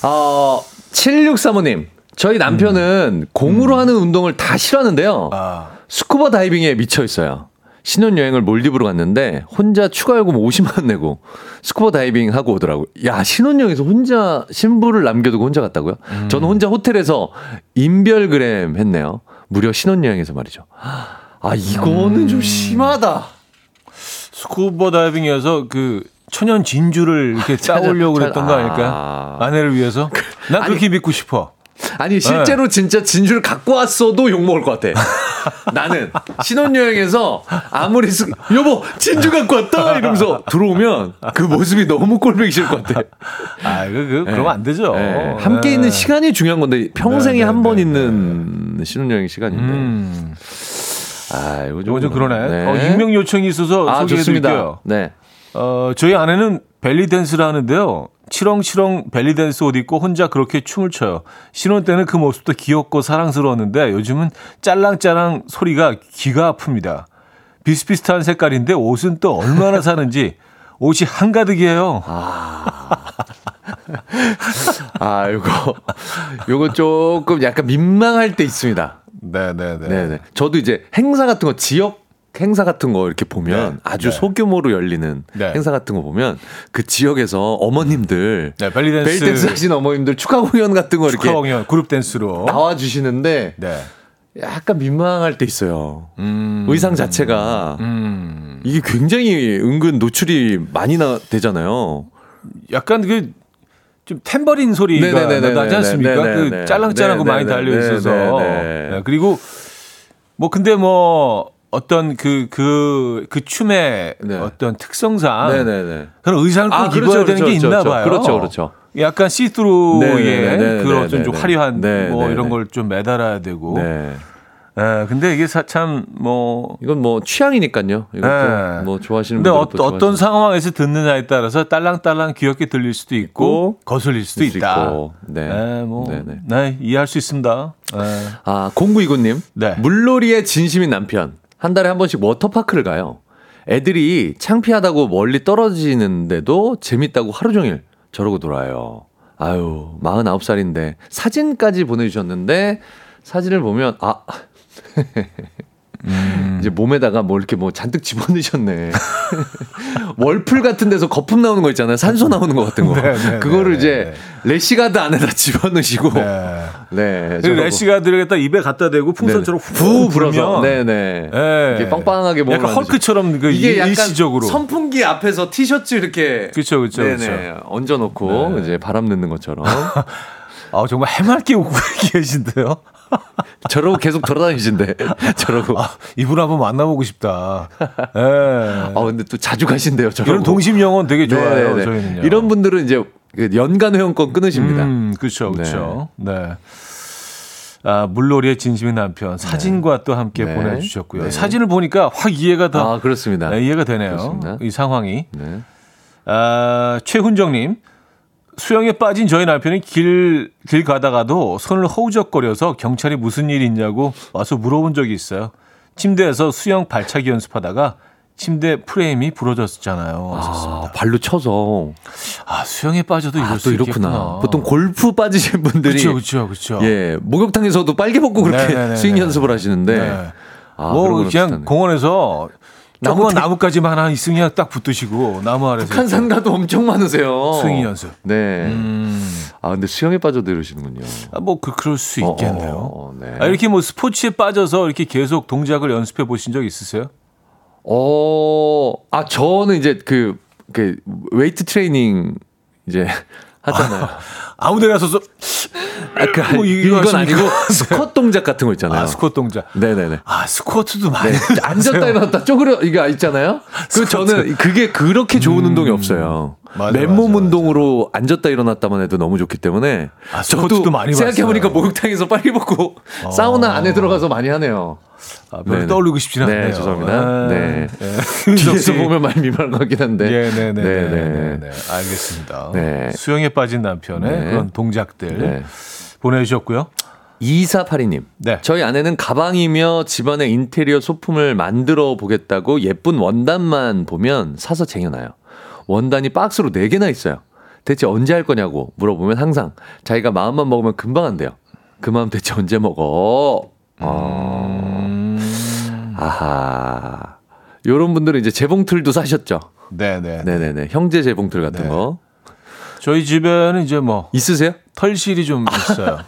어, 7635님. 저희 남편은 공으로 하는 운동을 다 싫어하는데요. 아, 스쿠버 다이빙에 미쳐 있어요. 신혼여행을 몰디브로 갔는데 혼자 추가 요금 50만 원 내고 스쿠버 다이빙 하고 오더라고요. 야, 신혼여행에서 혼자 신부를 남겨두고 혼자 갔다고요? 저는 혼자 호텔에서 인별그램 했네요. 무려 신혼여행에서 말이죠. 아, 이거는 좀 심하다. 스쿠버 다이빙에서 그 천연 진주를 이렇게 따오려고 그랬던 거 아닐까요? 아. 아내를 위해서? 난 그렇게 믿고 싶어. 아니 실제로 진짜 진주를 갖고 왔어도 욕 먹을 것 같아. 나는 신혼여행에서 아무리 스, 여보 진주 갖고 왔다 이러면서 들어오면 그 모습이 너무 꼴보기 싫을 것 같아. 아, 그, 그, 그러면 안 되죠. 네, 함께 네. 있는 시간이 중요한 건데 평생에 네, 네, 한번 네, 있는 신혼여행 시간인데. 음, 아 이거 이거 좀 그러네. 네. 어, 익명 요청이 있어서 아. 소개해드릴게요. 네. 어, 저희 아내는 벨리 댄스를 하는데요. 치렁치렁 벨리 댄스 옷 입고 혼자 그렇게 춤을 춰요. 신혼 때는 그 모습도 귀엽고 사랑스러웠는데 요즘은 짤랑짤랑 소리가 귀가 아픕니다. 비슷비슷한 색깔인데 옷은 또 얼마나 사는지 옷이 한가득이에요. 아 요거 요거 조금 약간 민망할 때 있습니다. 네네네. 네네. 저도 이제 행사 같은 거 지역 행사 같은 거 이렇게 보면 네. 아주 네. 소규모로 열리는 네. 행사 같은 거 보면 그 지역에서 어머님들 네, 벨리 댄스, 벨 댄스 하신 어머님들 축하 공연 같은 거 이렇게 공연 그룹 댄스로. 나와 주시는데 네. 약간 민망할 때 있어요. 음, 의상 자체가 음, 이게 굉장히 은근 노출이 많이 나 되잖아요. 약간 그. 좀 탬버린 소리가 네네네네네. 나지 않습니까? 그 짤랑짤랑하고 많이. 달려 있어서. 그리고 뭐 근데 뭐 어떤 그 그 그 춤의 네. 어떤 특성상 네네네. 그런 의상을 꼭 아, 그렇죠, 입어야 되는 그렇죠, 게 있나 그렇죠. 봐요. 그렇죠, 그렇죠. 약간 네네네네네. 그런 좀, 좀 화려한. 뭐 이런 걸 좀 매달아야 되고. 네. 예, 근데 이게 참뭐 이건 뭐 취향이니까요. 이것도 네. 뭐 좋아하시는 근데 분들 어, 또 어떤 상황에서 듣느냐에 따라서 딸랑딸랑 귀엽게 들릴 수도 있고, 있고, 거슬릴 수도 수 있다. 있고. 네. 네, 뭐, 네네. 네, 이해할 수 있습니다. 네. 아, 0929님. 네. 물놀이의 진심인 남편. 한 달에 한 번씩 워터파크를 가요. 애들이 창피하다고 멀리 떨어지는데도 재밌다고 하루 종일 저러고 놀아요. 아유, 49살인데 사진까지 보내주셨는데 사진을 보면, 아, 음. 이제 몸에다가 뭐 이렇게 뭐 잔뜩 집어넣으셨네. 월풀 같은 데서 거품 나오는 거 있잖아요. 산소 나오는 거 같은 거. 네, 네, 그거를 네, 이제 레시가드 안에다 집어넣으시고. 네. 네. 네. 래시가드를 입에 갖다 대고 풍선처럼 네. 후 불어서. 네네. 예. 이게 빵빵하게 먹으면 약간. 헐크처럼 그 이게 약간 일시적으로 선풍기 앞에서 티셔츠 이렇게 그쵸, 그쵸, 네네. 얹어놓고 네. 이제 바람 넣는 것처럼 아 정말 해맑게 웃고 계신데요. 저러고 계속 돌아다니신데 저러고 아, 아, 이분 한번 만나보고 싶다. 예. 근데 또 자주 가신대요 저러고 이런 동심 영혼 되게 좋아요. 네네네. 저희는요. 이런 분들은 이제 그 연간 회원권 끊으십니다. 음, 그렇죠, 그렇죠. 네. 아, 물놀이의 진심인 남편 사진과 또 함께 네. 보내주셨고요. 네. 사진을 보니까 확 이해가 더 아 그렇습니다. 네, 이해가 되네요. 그렇습니다. 이 상황이. 네. 아, 최훈정님. 수영에 빠진 저희 남편이 길, 길 가다가도 손을 허우적거려서 경찰이 무슨 일이 있냐고 와서 물어본 적이 있어요. 침대에서 수영 발차기 연습하다가 침대 프레임이 부러졌잖아요. 아. 발로 쳐서 아, 수영에 빠져도 이럴 아, 수또 이렇구나. 있겠구나. 보통 골프 빠지신 분들이 그렇죠, 그렇죠, 그렇죠. 예 목욕탕에서도 빨개 벗고 그렇게 네네네네. 스윙 연습을 하시는데 네. 아, 뭐 그냥 비슷하네. 공원에서 나무 나무 타- 나무까지만 하나 있으면 딱 붙으시고 나무 아래서 북한산 가도 엄청 많으세요. 스윙 연습. 네. 음, 아 근데 수영에 빠져도 이러시는군요. 아, 뭐 그, 그럴 수 있겠네요. 어, 어, 어, 네. 아, 이렇게 뭐 스포츠에 빠져서 이렇게 계속 동작을 연습해 보신 적 있으세요? 어, 아 저는 이제 그, 그 웨이트 트레이닝 이제 하잖아요. 아 무데나 서서 아, 그, 뭐 이건 아니고? 스쿼트 동작 같은 거 있잖아요. 아, 스쿼트 동작. 네네네. 아, 스쿼트도 많이 네. 앉았다 일어났다 쪼그려 이게 있잖아요. 그 저는 그게 그렇게 좋은 운동이 없어요. 음. 맞아, 맨몸 맞아, 운동으로 앉았다 일어났다만 해도 너무 좋기 때문에 아, 스쿼트도 많이 생각해 보니까 봤어요. 목욕탕에서 빨리 벗고 사우나 안에 들어가서 많이 하네요. 아, 별로 네네. 떠올리고 싶진 네, 않네요. 죄송합니다. 네. 네. 뒤에서 보면 많이 같긴 한데. 예, 네, 네, 네, 네, 네, 네. 알겠습니다. 네. 수영에 빠진 남편의 네. 그런 동작들 네. 보내주셨고요. 2482님. 네. 저희 아내는 가방이며 집안의 인테리어 소품을 만들어 보겠다고 예쁜 원단만 보면 사서 쟁여놔요. 원단이 박스로 4개나 있어요. 대체 언제 할 거냐고 물어보면 항상 자기가 마음만 먹으면 금방 한대요. 그 마음 대체 언제 먹어? 어. 음, 아하. 요런 분들은 이제 재봉틀도 사셨죠? 네, 네. 네네네. 형제 재봉틀 같은 네. 거. 저희 집에는 이제 뭐 있으세요? 털실이 좀 있어요.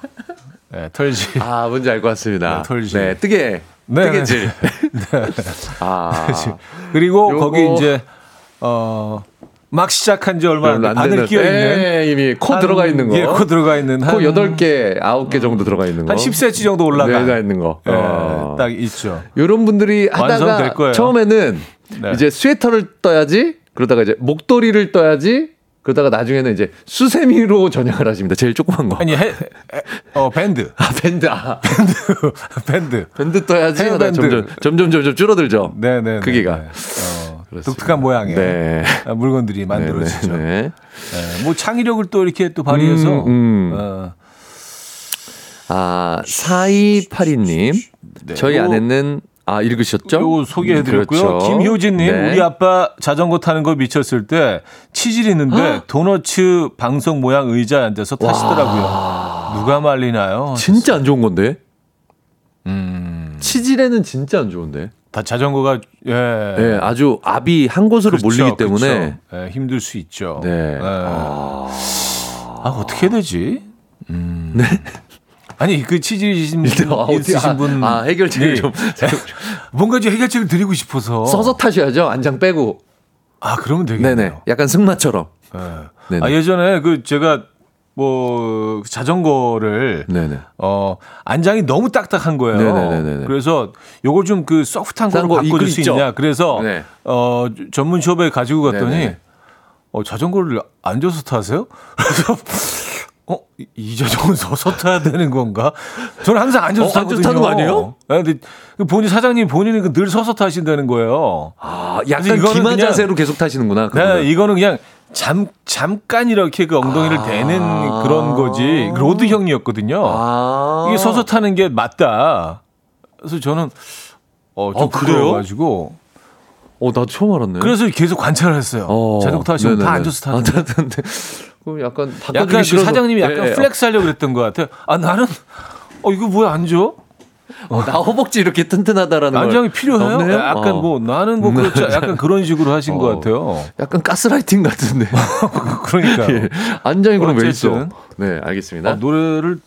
네, 털실. 아, 뭔지 알 것 같습니다. 네, 털실. 네, 뜨개. 네, 뜨개질. 아. 그리고 요거- 거기 이제 어. 막 시작한 지 얼마 안 돼. 바늘 끼어 있는 네, 이미 코 들어가 있는 거. 예, 코 들어가 있는 한 코 8개, 9개 정도 들어가 있는 거. 한 10cm 정도 올라가. 들어가 있는 거. 예, 어. 딱 있죠. 요런 분들이 하다가. 처음에는 네. 이제 스웨터를 떠야지 그러다가 이제 목도리를 떠야지 그러다가 나중에는 이제 수세미로 전향을 하십니다. 제일 조그만 거. 아니 해, 해- 어 밴드 아, 밴드. 아, 밴드 밴드 떠야지. 하다 헤어밴드. 점점, 점점 점점 줄어들죠. 네네 크기가. 어, 그렇습니다. 독특한 모양의 네. 아, 물건들이 만들어지죠. 네, 네. 네, 뭐 창의력을 또 이렇게 또 발휘해서 음, 음. 어, 아, 4282님. 네. 저희 요- 아내는 아, 읽으셨죠? 요거 소개해드렸고요. 그렇죠. 김효진님, 네. 우리 아빠 자전거 타는 거 미쳤을 때 치질 있는데 도너츠 방석 모양 의자에 앉아서 타시더라고요. 누가 말리나요? 진짜 안 좋은 건데. 음, 치질에는 진짜 안 좋은데. 다 자전거가 예, 네, 아주 압이 한 곳으로 그렇죠, 몰리기 때문에. 그렇죠. 예, 힘들 수 있죠. 네. 예. 아, 아, 어떻게 해야 되지? 음. 아니 그 치질이신 분 아, 있으신 아, 분 아, 해결책을 네. 좀 뭔가 좀 해결책을 드리고 싶어서 서서 타셔야죠. 안장 빼고. 아 그러면 되겠네요. 네네. 약간 승마처럼. 예. 네네. 아 예전에 그 제가 뭐 자전거를 네네. 어 안장이 너무 딱딱한 거예요. 네네네네네. 그래서 요걸 좀 그 소프트한 싼 걸로 거 바꿔줄 수 있죠? 있냐. 그래서 네. 어 전문 숍에 가지고 갔더니 네네. 어 자전거를 앉아서 타세요? 그래서 어, 이- 이 자전거는 서서 타야 되는 건가? 저는 항상 앉아서 어, 타거든요. 타는 거 아니에요? 네, 근데 그 본인 사장님 본인이 그늘 서서 타신다는 거예요. 아, 약간 기마 자세로 계속 타시는구나. 네. 이거는 그냥 잠 잠깐 이렇게 그 엉덩이를 대는 그런 거지. 로드형이었거든요. 아. 이게 서서 타는 게 맞다. 그래서 저는 어, 좀 어, 그래요? 부러워가지고 어, 나 처음 알았네. 그래서 계속 관찰을 했어요. 어, 자전거 타시면 다. 앉아서 타는데. 아, 타는데. 그럼 약간 약간 그. 사장님이 약간 예, 예. flex 하려고 그랬던 것 같아요. 아, 나는, 어, 이거 뭐야, 앉아? 어, 나 허벅지 이렇게 튼튼하다라는 안장이 걸 필요해요? 없네요? 약간 어. 뭐 나는 뭐 그렇죠. 약간 그런 식으로 하신 어. 것 같아요. 약간 가스라이팅 같은데. 그러니까요. 예. 안정이 그럼 왜 있어? 네, 알겠습니다. 어, 노래를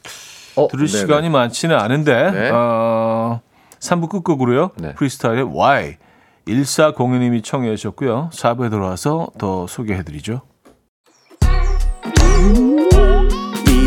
어, 들을 네네. 시간이 많지는 않은데 네. 어, 3부 끝곡으로요. 네. 프리스타일의 Y 1402님이 청해 주셨고요. 4부에 들어와서 더 소개해드리죠.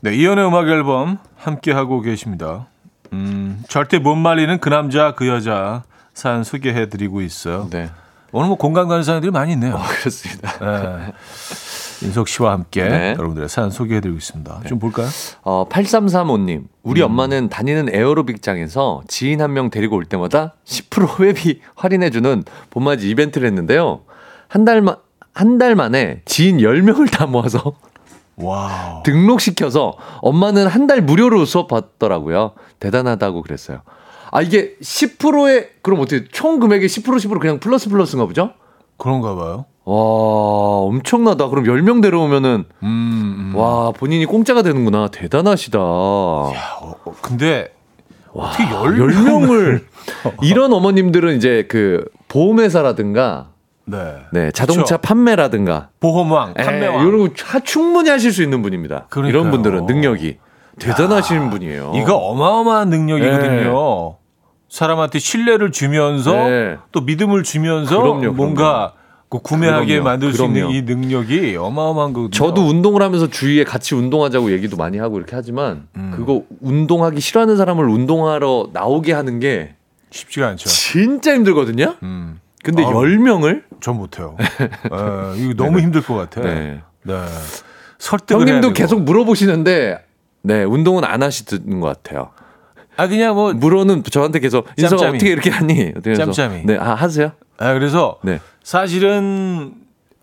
네, 이연의 음악 앨범 함께 하고 계십니다. 음, 절대 못 말리는 그 남자 그 여자 사연 소개해 드리고 있어요. 네. 오늘 뭐 공감 가는 사연들이 많이 있네요. 그렇습니다. 네. 인석 씨와 함께 네. 여러분들의 사연 소개해드리고 있습니다. 좀 볼까요? 어, 8335님. 우리 엄마는 다니는 에어로빅장에서 지인 한 명 데리고 올 때마다 10% 회비 할인해주는 봄맞이 이벤트를 했는데요. 한 달만, 한 달 만에 지인 10명을 다 모아서 wow. 등록시켜서 엄마는 한 달 무료로 수업 받더라고요. 대단하다고 그랬어요. 아, 이게 10%에, 그럼 어떻게 총 금액의 10% 10% 그냥 플러스 플러스인가 보죠? 그런가 봐요. 와, 엄청나다. 그럼 10명 데려오면은, 음, 음. 와, 본인이 공짜가 되는구나. 대단하시다. 어, 어, 근데 어떻게 열 10명을 이런 어머님들은 이제 그 보험회사라든가 네. 네, 자동차 그쵸. 판매라든가 보험왕, 예, 판매왕. 이런 거 차- 충분히 하실 수 있는 분입니다. 그러니까요. 이런 분들은 능력이 대단하신 분이에요. 이거 어마어마한 능력이거든요. 사람한테 신뢰를 주면서 네. 또 믿음을 주면서 그럼요, 뭔가 그 구매하게 그럼요, 만들 수 있는. 이 능력이 어마어마한 거거든요. 저도 운동을 하면서 주위에 같이 운동하자고 얘기도 많이 하고 이렇게 하지만 음. 그거 운동하기 싫어하는 사람을 운동하러 나오게 하는 게 쉽지가 않죠. 진짜 힘들거든요. 음, 근데 아우. 10명을 전 못해요. 에, 이거 너무 힘들 것 같아. 네. 네. 설득을 해야 형님도. 계속 물어보시는데 네, 운동은 안 하시는 것 같아요. 아 그냥 뭐 물어는 저한테 계속 짬짬이. 어떻게 이렇게 하니? 짬짬이. 네, 아, 하세요. 아, 그래서 네, 사실은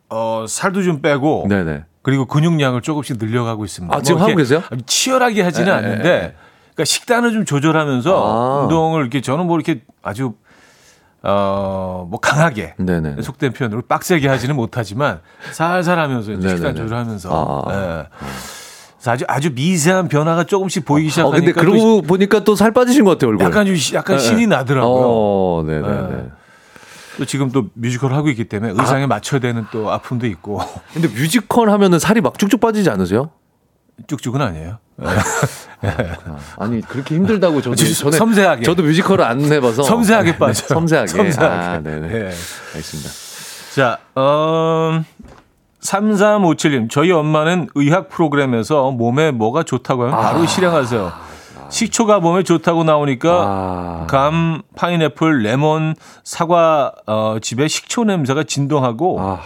어, 살도 좀 빼고 네, 네. 그리고 근육량을 조금씩 늘려가고 있습니다. 아, 지금 뭐 하고 계세요? 치열하게 하지는 예, 예, 않는데, 예. 그러니까 식단을 좀 조절하면서 아. 운동을 이렇게 저는 뭐 이렇게 아주 어 뭐 강하게 네, 네. 속된 표현으로 빡세게 하지는 못하지만 살살 하면서 이제 네, 식단 네, 네. 조절하면서 아. 예. 그래서 아주 아주 미세한 변화가 조금씩 보이기 어, 시작하니까 근데 또 그러고 보니까 또 살 빠지신 것 같아요, 얼굴. 약간 좀 시- 약간 네, 신이 네. 나더라고요. 어, 네, 네, 네. 네. 또 지금 또 뮤지컬 하고 있기 때문에 의상에 맞춰야 되는 또 아픔도 있고 근데 뮤지컬 하면은 살이 막 쭉쭉 빠지지 않으세요? 쭉쭉은 아니에요. 아니 그렇게 힘들다고 저도 전에 섬세하게. 저도 뮤지컬을 안 해봐서 섬세하게 빠져요. 섬세하게. 섬세하게. 아, 네네. 예. 알겠습니다. 자, 어, 3357님, 저희 엄마는 의학 프로그램에서 몸에 뭐가 좋다고 하면 바로 실행하세요. 식초가 몸에 좋다고 나오니까 아, 감, 파인애플, 레몬, 사과 어, 집에 식초 냄새가 진동하고 아,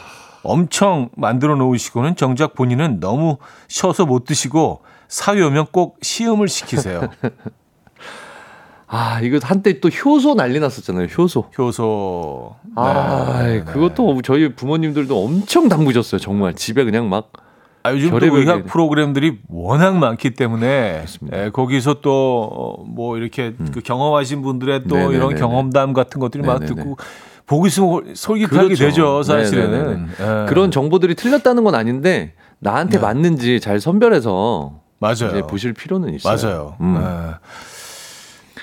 엄청 만들어 놓으시고는 정작 본인은 너무 쉬어서 못 드시고 사위 오면 꼭 시음을 시키세요. 아, 이거 한때 또 효소 난리 났었잖아요. 효소. 효소. 아, 네, 네. 그것도 저희 부모님들도 엄청 담그셨어요. 정말 집에 그냥 막. 아, 요즘 또 의학 게- 프로그램들이 워낙 많기 때문에. 음. 예, 거기서 또 뭐 이렇게 그 경험하신 분들의 또 네네네네. 이런 경험담 같은 것들이 막. 듣고 보고 있으면 솔깃하게 그렇죠. 되죠 사실은 네네네네. 예. 그런 정보들이 틀렸다는 건 아닌데 나한테 네. 맞는지 잘 선별해서 맞아요 보실 필요는 있어요. 맞아요 음. 예.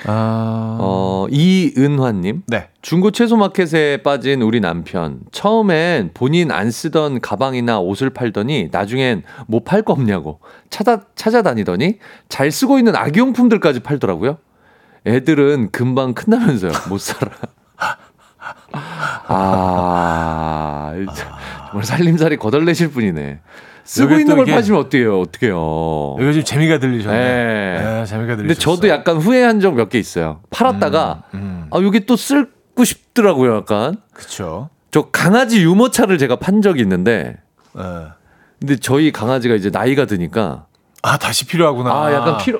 아, 어, 이은화님. 네 중고 채소 마켓에 빠진 우리 남편. 처음엔 본인 안 쓰던 가방이나 옷을 팔더니 나중엔 뭐 팔 거 없냐고 찾아, 찾아다니더니 잘 쓰고 있는 아기용품들까지 팔더라고요. 애들은 금방 큰다면서요. 못 살아. 아, 정말 살림살이 거덜내실 분이네. 쓰고 있는 또걸 파시면 어때요? 어떡해요. 여기 좀 재미가 들리셨네 네. 예, 재미가 들리셨어요 근데 저도 약간 후회한 적 몇 개 있어요. 팔았다가 음, 아 여기 또 쓰고 싶더라고요. 약간 그렇죠 저 강아지 유모차를 제가 판 적이 있는데 예. 근데 저희 강아지가 이제 나이가 드니까 아 다시 필요하구나 아 약간 필요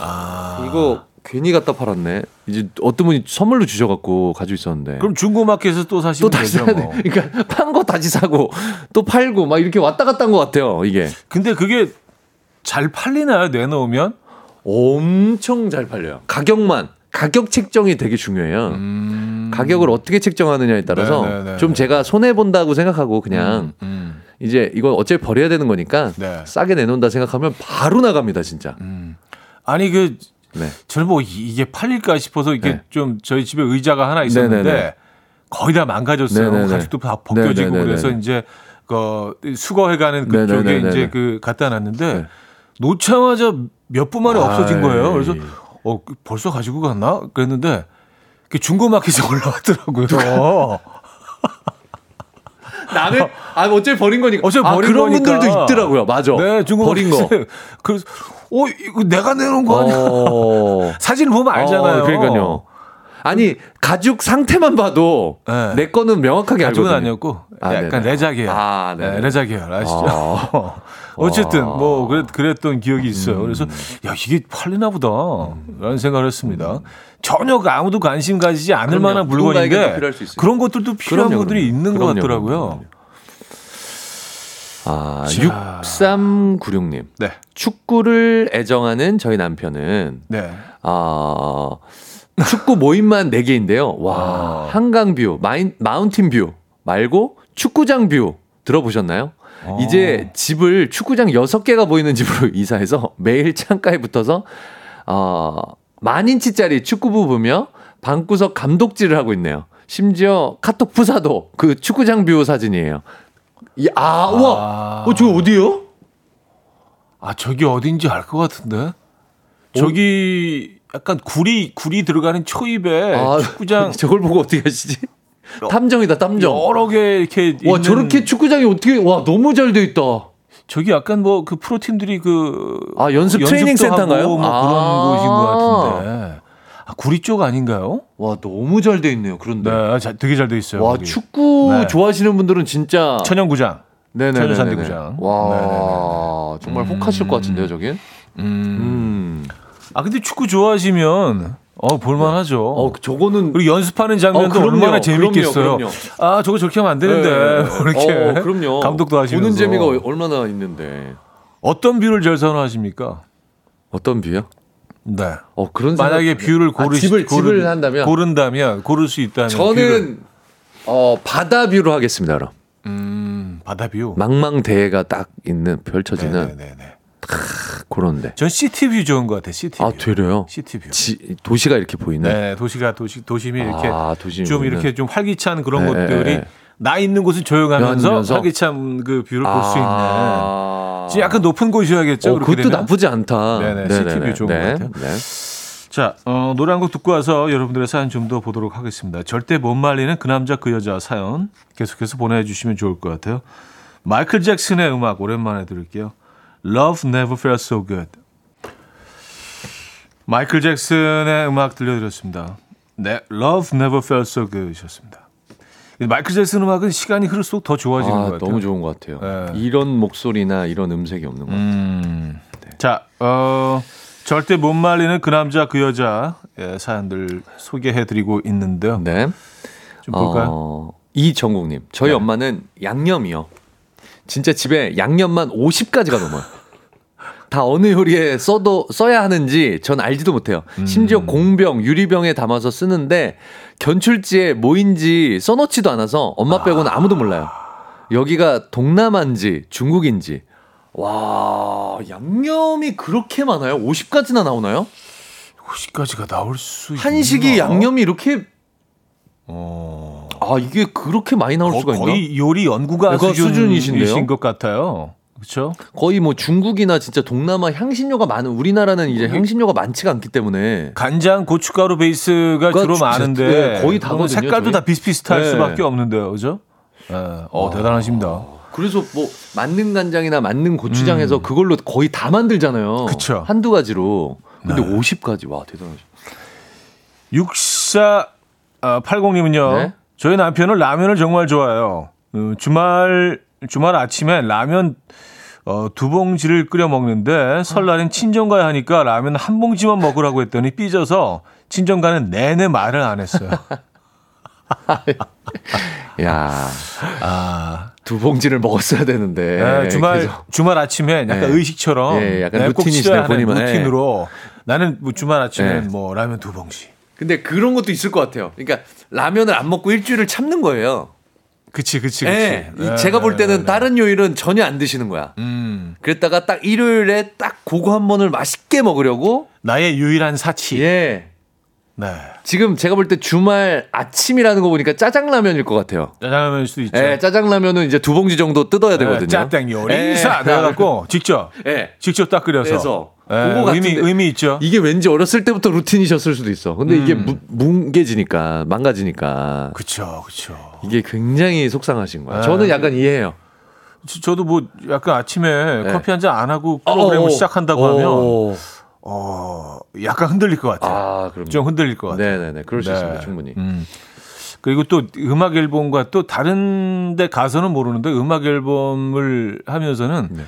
아, 이거 괜히 갖다 팔았네. 이제 어떤 분이 선물로 주셔갖고 가지고 있었는데. 그럼 중고마켓에서 또또 사시면 다시 되죠. 뭐. 그러니까 판 거 다시 사고 또 팔고 막 이렇게 왔다 갔다 한 것 같아요. 이게 근데 그게 잘 팔리나요? 내놓으면? 엄청 잘 팔려요. 가격만 가격 책정이 되게 중요해요. 가격을 어떻게 책정하느냐에 따라서 음. 네, 네, 네, 좀 네. 제가 손해 본다고 생각하고 그냥 음. 이제 이건 어차피 버려야 되는 거니까 네. 싸게 내놓는다 생각하면 바로 나갑니다 진짜. 아니 그 네. 저는 뭐 이- 이게 팔릴까 싶어서 이게 네. 좀 저희 집에 의자가 하나 있었는데 네네네. 거의 다 망가졌어요. 네네네. 가죽도 다 벗겨지고 네네네네. 그래서 이제 그 수거해가는 그쪽에 네네네네. 이제 그 갖다 놨는데 네. 놓자마자 몇 분 만에 없어진 거예요. 그래서. 어 벌써 가지고 갔나 그랬는데 그 중고마켓에 올라왔더라고요. 나는 아 어차피 버린 거니까. 어차피 아, 버린 그런 거니까. 분들도 있더라고요. 맞아. 네, 버린 거. 중고마켓에 그래서 어 이거 내가 내놓은 거 아니야? 어. 사진을 보면 알잖아요. 어, 그러니까요. 아니 가죽 상태만 봐도 네. 내 거는 명확하게 가죽은 알거든요. 아니었고 아, 약간 네네. 레자 계열. 아. 네, 레자 계열 아시죠? 아. 어쨌든 와. 뭐 그랬, 그랬던 기억이 있어요. 그래서 음. 야 이게 팔리나 보다라는 생각을 했습니다. 전혀 그 아무도 관심 가지지 않을 그럼요. 만한 물건인데 필요할 수 있어요. 그런 것들도 필요한 그럼요, 분들이 그럼요. 있는 것 같더라고요. 아, 자. 6396님. 네, 축구를 애정하는 저희 남편은 네. 아, 축구 모임만 4개인데요. 와, 아. 한강view, 마인, mountain view 말고 축구장 view 들어보셨나요? 어. 이제 집을 축구장 6개가 보이는 집으로 이사해서 매일 창가에 붙어서 어, 만 인치짜리 축구 view 보며 방구석 감독질을 하고 있네요. 심지어 카톡 프사도 그 축구장 view 사진이에요. 이- 아, 우와! 아. 어, 저 어디요? 아 저기 어딘지 알 것 같은데. 저기 약간 굴이 굴이 들어가는 초입에 아, 네, 축구장 저걸 보고 어떻게 하시지? 탐정이다, 탐정. 여러 개 이렇게 와 있는 저렇게 축구장이 어떻게 와 너무 잘 돼 있다. 저기 약간 뭐 그 프로팀들이 그 아, 연습 트레이닝 센터인가요? 뭐 아. 그런 곳인 것 같은데. 아, 구리 쪽 아닌가요? 와 너무 잘 돼 있네요. 그런데 네, 자, 되게 잘 돼 있어요. 와 거기. 축구 네. 좋아하시는 분들은 진짜 천연구장. 네네네네. 천연 잔디 구장. 와 네네네. 정말 혹하실 것 같은데요, 저긴. 음. 음. 아 근데 축구 좋아하시면 어 볼만하죠. 어 저거는 그리고 연습하는 장면도 어, 그럼요. 얼마나 재밌겠어요. 그럼요, 그럼요. 아 저거 저렇게 하면 안 되는데 네. 뭐 이렇게 어, 그럼요. 감독도 하시면서 보는 재미가 얼마나 있는데 어떤 view를 제일 선호하십니까? 어떤 view요? 네. 어 그런 만약에 view를 아, 고르시 집을 고르- 집을 한다면 고른다면 고를 수 있다면 저는 view를. 어 바다 view로 하겠습니다. 그럼 음, 바다 view. 망망대해가 딱 있는 펼쳐지는 네네네. 그런데. 전 city view 좋은 것 같아요. city view. 아 되려요? city view. 지, 도시가 이렇게 보이네. 네, 도시가 도시 도심이 이렇게 아, 좀 보이는. 이렇게 좀 활기찬 그런 네, 것들이 네. 나 있는 곳은 조용하면서 하면서? 활기찬 그 view를 볼수 있는. 아. 지금 약간 높은 곳이어야겠죠. 어, 그것도 되면. 나쁘지 않다. 네네, city view 좋은 것 같아요. 네. 자, 어, 노래 한 곡 듣고 와서 여러분들의 사연 좀 더 보도록 하겠습니다. 절대 못 말리는 그 남자 그 여자 사연 계속해서 보내주시면 좋을 것 같아요. 마이클 잭슨의 음악 오랜만에 들을게요. Love Never Felt So Good. 마이클 잭슨의 음악 들려드렸습니다. 네, Love Never Felt So Good이셨습니다. 마이클 잭슨 음악은 시간이 흐를수록 더 좋아지는 것 아, 같아요. 너무 좋은 것 같아요. 네. 이런 목소리나 이런 음색이 없는 것 같아요. 음. 자, 어, 절대 못 말리는 그 남자 그 여자 의 사연들 소개해드리고 있는데요. 네. 좀 볼까요? 어, 이정국님, 저희 네. 엄마는 양념이요. 진짜 집에 양념만 50가지가 넘어요. 다 어느 요리에 써도 써야 하는지 전 알지도 못해요. 음. 심지어 공병, 유리병에 담아서 쓰는데 견출지에 뭐인지 써놓지도 않아서 엄마 빼고는 아무도 몰라요. 여기가 동남아인지 중국인지. 와, 양념이 그렇게 많아요? 50가지나 나오나요? 50가지가 나올 수 있나? 한식이 양념이 이렇게 어. 아, 이게 그렇게 많이 나올 거, 수가 있나? 거의 요리 연구가? 수준이신데요? 것 같아요. 그렇죠? 거의 뭐 중국이나 진짜 동남아 향신료가 많은 우리나라는 이제 향신료가 많지가 않기 때문에 간장, 고춧가루 베이스가 그러니까 주로 많은데 네, 거의 다거든요, 색깔도 저희. 다 비슷비슷할 네. 수밖에 없는데요, 그죠? 네. 어, 대단하십니다. 그래서 뭐 만능 간장이나 만능 고추장에서 그걸로 거의 다 만들잖아요. 음. 그쵸. 한두 가지로. 근데 네. 50가지 와 대단하죠. 6480님은요. 네. 저희 남편은 라면을 정말 좋아해요. 어, 주말 주말 아침에 라면 어, 두 봉지를 끓여 먹는데 설날엔 친정 가야 하니까 라면 한 봉지만 먹으라고 했더니 삐져서 친정 가는 내내 말을 안 했어요. 야, 아, 두 봉지를 먹었어야 되는데. 네, 주말 그래서 주말 아침에 약간 네. 의식처럼 예, 약간 내가 꼭 루틴이시네, 본인은. 예. 루틴으로 나는 뭐 주말 아침에 네. 뭐 라면 두 봉지. 근데 그런 것도 있을 것 같아요. 그러니까 라면을 안 먹고 일주일을 참는 거예요. 그치 그치 그치. 예. 이 네, 제가 볼 네, 때는 네, 네. 다른 요일은 전혀 안 드시는 거야. 음, 그랬다가 딱 일요일에 딱 그거 한 번을 맛있게 먹으려고 나의 유일한 사치. 예. 네. 지금 제가 볼 때 주말 아침이라는 거 보니까 짜장라면일 것 같아요. 짜장라면일 수도 있죠. 예, 짜장라면은 이제 두 봉지 정도 뜯어야 되거든요. 네, 짜땡 요리사 예. 내가갖고 직접 예. 직접 딱 끓여서 그래서 예, 그거 의미. 의미 있죠. 이게 왠지 어렸을 때부터 루틴이셨을 수도 있어. 근데 이게 음. 무, 뭉개지니까 망가지니까 그쵸 그쵸. 이게 굉장히 속상하신 거야. 네. 저는 약간 이해해요. 저- 저도 뭐 약간 아침에 네. 커피 한 잔 안 하고 프로그램을 어, 어, 시작한다고 어. 하면 어 약간 흔들릴 것 같아요. 아, 좀 흔들릴 것 같아요. 네네네. 그럴 수 네. 있습니다. 충분히. 음. 그리고 또 음악 앨범과 또 다른 데 가서는 모르는데 음악 앨범을 하면서는 네.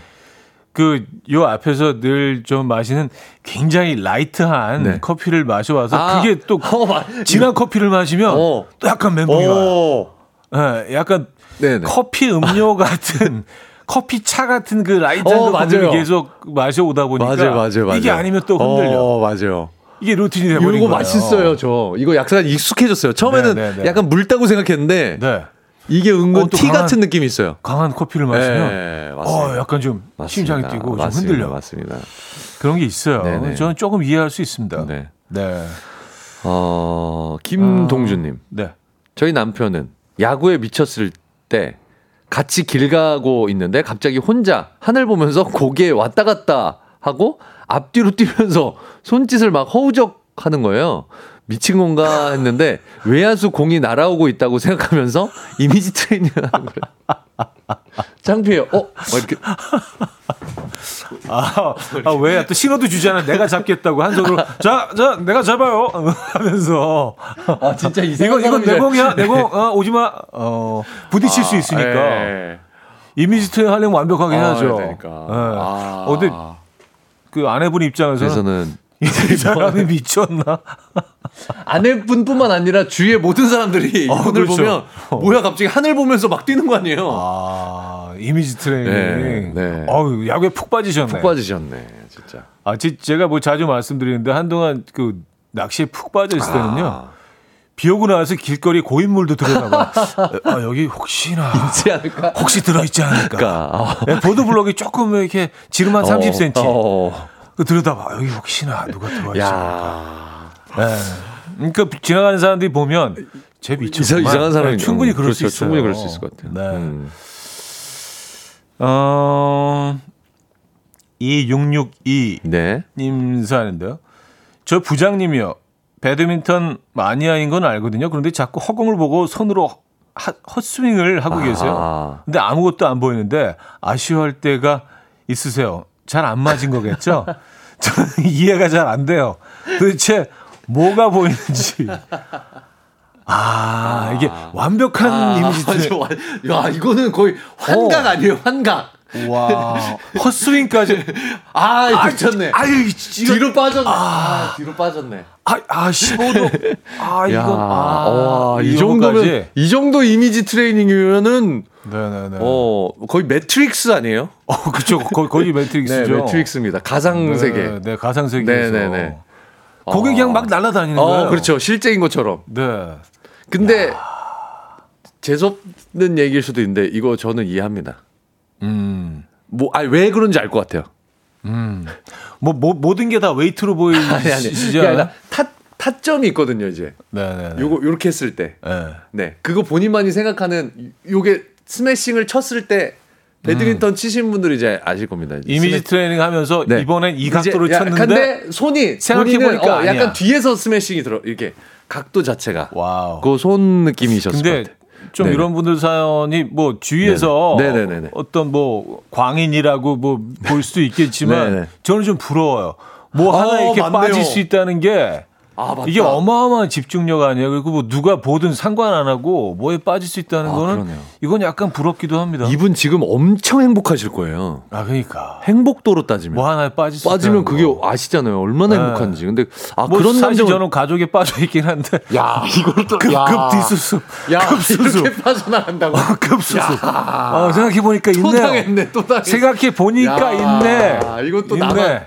그요 앞에서 늘 좀 마시는 굉장히 light한 네. 커피를 마셔와서 아, 그게 또 어, 마- 진한 커피를 마시면 어. 또 약간 멘붕이 와요. 오. 예, 약간 네네. 커피 음료 같은 커피 차 같은 그 light한 어, 맞아요. 계속 마셔오다 보니까 맞아요, 맞아요, 맞아요. 이게 아니면 또 흔들려. 어, 맞아요. 이게 루틴이 돼버린 이거 거예요. 맛있어요, 저. 이거 약간 익숙해졌어요. 처음에는 네, 네, 네. 약간 묽다고 생각했는데 네. 이게 은근 어, 또티 강한- 같은 느낌이 있어요. 강한 커피를 마시면 네, 어. 약간 좀 맞습니다. 심장이 뛰고 좀 맞습니다. 흔들려. 맞습니다. 그런 게 있어요. 네네. 저는 조금 이해할 수 있습니다. 네. 네. 어, 김동준 님. 네. 저희 남편은 야구에 미쳤을 때 같이 길 가고 있는데 갑자기 혼자 하늘 보면서 고개 왔다 갔다 하고 앞뒤로 뛰면서 손짓을 막 허우적 하는 거예요. 미친 건가 했는데 외야수 공이 날아오고 있다고 생각하면서 이미지 트레이닝을 하는 거예요. 창피해요. 어? 막 이렇게 아, 아, 왜? 또 신호도 주잖아. 내가 잡겠다고 한 손으로. 자, 자, 내가 잡아요. 하면서. 아 진짜 이거, 이거 내 공이야. 내 공. 어, 오지 마. 어, 부딪힐 수 있으니까. 예. 이미지 트레이닝 하려면 완벽하게 아, 해야죠. 그러니까. 예. 아. 어, 근데 그 아내분 입장에서는 이 사람이 미쳤나? 아내분뿐만 아니라 주위의 모든 사람들이 어, 이분을 그렇죠. 보면 어. 뭐야 갑자기 하늘 보면서 막 뛰는 거 아니에요? 아, 이미지 트레이닝. 네, 네. 어우, 야구에 푹 빠지셨네. 푹 빠지셨네, 진짜. 아, 제, 제가 뭐 자주 말씀드리는데 한동안 그 낚시에 푹 빠져 있을 때는요. 아. 비 오고 나서 길거리 고인물도 들여다봐. 아, 여기 혹시나 있지 않을까? 혹시 들어있지 않을까. 그러니까. 네, 보도블록이 조금 이렇게 지름 한 30cm. 어, 그 들여다봐. 여기 혹시나 누가 들어있지 않을까. 야. 네. 그러니까 지나가는 사람들이 보면 쟤 이상, 미쳤구만. 이상한 사람이 네, 충분히 그럴 수 그렇죠, 있어요. 충분히 그럴 수 있을 것 같아요. 네. 음. 어, 2662 네. 님 사연인데요. 저 부장님이요. 배드민턴 마니아인 건 알거든요. 그런데 자꾸 허공을 보고 손으로 하- 헛스윙을 하고 계세요. 아. 근데 아무것도 안 보이는데 아쉬워할 때가 있으세요. 잘 안 맞은 거겠죠? 저는 이해가 잘 안 돼요. 도대체 뭐가 보이는지. 아, 이게 완벽한 이미지 트레 완- 야, 이거는 거의 환각 어. 아니에요, 환각. 와, 헛스윙까지. 아, 미쳤네. 아유, 이거, 뒤로 빠졌네. 아, 뒤로 빠졌네. 아, 아 15도. 아, 야, 이건, 아, 와, 이 이거까지. 정도면, 이 정도 이미지 트레이닝이면은, 네네네. 어, 어, 거의 매트릭스 아니에요? 그쵸. 거, 거의 매트릭스죠. 네, 매트릭스입니다. 가상 세계. 네, 네, 가상 세계에서. 네네네. 거기 그냥 막 날아다니는 거예요. 어, 그렇죠. 실제인 것처럼. 네. 근데 재수없는 얘기일 수도 있는데 이거 저는 이해합니다. 음. 뭐, 아니 왜 그런지 알 것 같아요. 음. 뭐, 뭐 모든 게 다 웨이트로 아니 아니. 보이시죠? 그게 아니라 타 타점이 있거든요, 이제. 네 네. 요거 요렇게 했을 때. 네. 네. 그거 본인만이 생각하는 요게 스매싱을 쳤을 때 배드민턴 치신 분들이 이제 아실 겁니다. 이제 음. 이미지 스매- 트레이닝 하면서 네. 이번엔 이 이제 각도로 야- 쳤는데 근데 손이 생각해 보니까 본인은 어. 약간 뒤에서 스매싱이 들어 이렇게 각도 자체가 wow. 그 손 느낌이셨을 것 근데. 좀 네네. 이런 분들 사연이 뭐 주위에서 네네. 어떤 뭐 광인이라고 뭐 볼 수도 있겠지만. 저는 좀 부러워요. 뭐 아, 하나 이렇게 맞네요. 빠질 수 있다는 게 아. 이게 어마어마한 집중력 아니에요. 그리고 뭐 누가 보든 상관 안 하고 뭐에 빠질 수 있다는 아, 거는 그러네요. 이건 약간 부럽기도 합니다. 이분 지금 엄청 행복하실 거예요. 아 그러니까 행복도로 따지면. 뭐 하나에 빠질 수 빠지면 그게 거. 아시잖아요. 얼마나 네. 행복한지. 근데 아 뭐 그런 사실 남자 저는 가족에 빠져 있긴 한데 야 이걸 또 급, 야. 급 뒷수습 야 급수습 이렇게 빠져나간다고. 급수습 어, 생각해 보니까 또. 당했네. 또 당했네. 생각해 보니까 야, 있네. 이것도 있네. 나만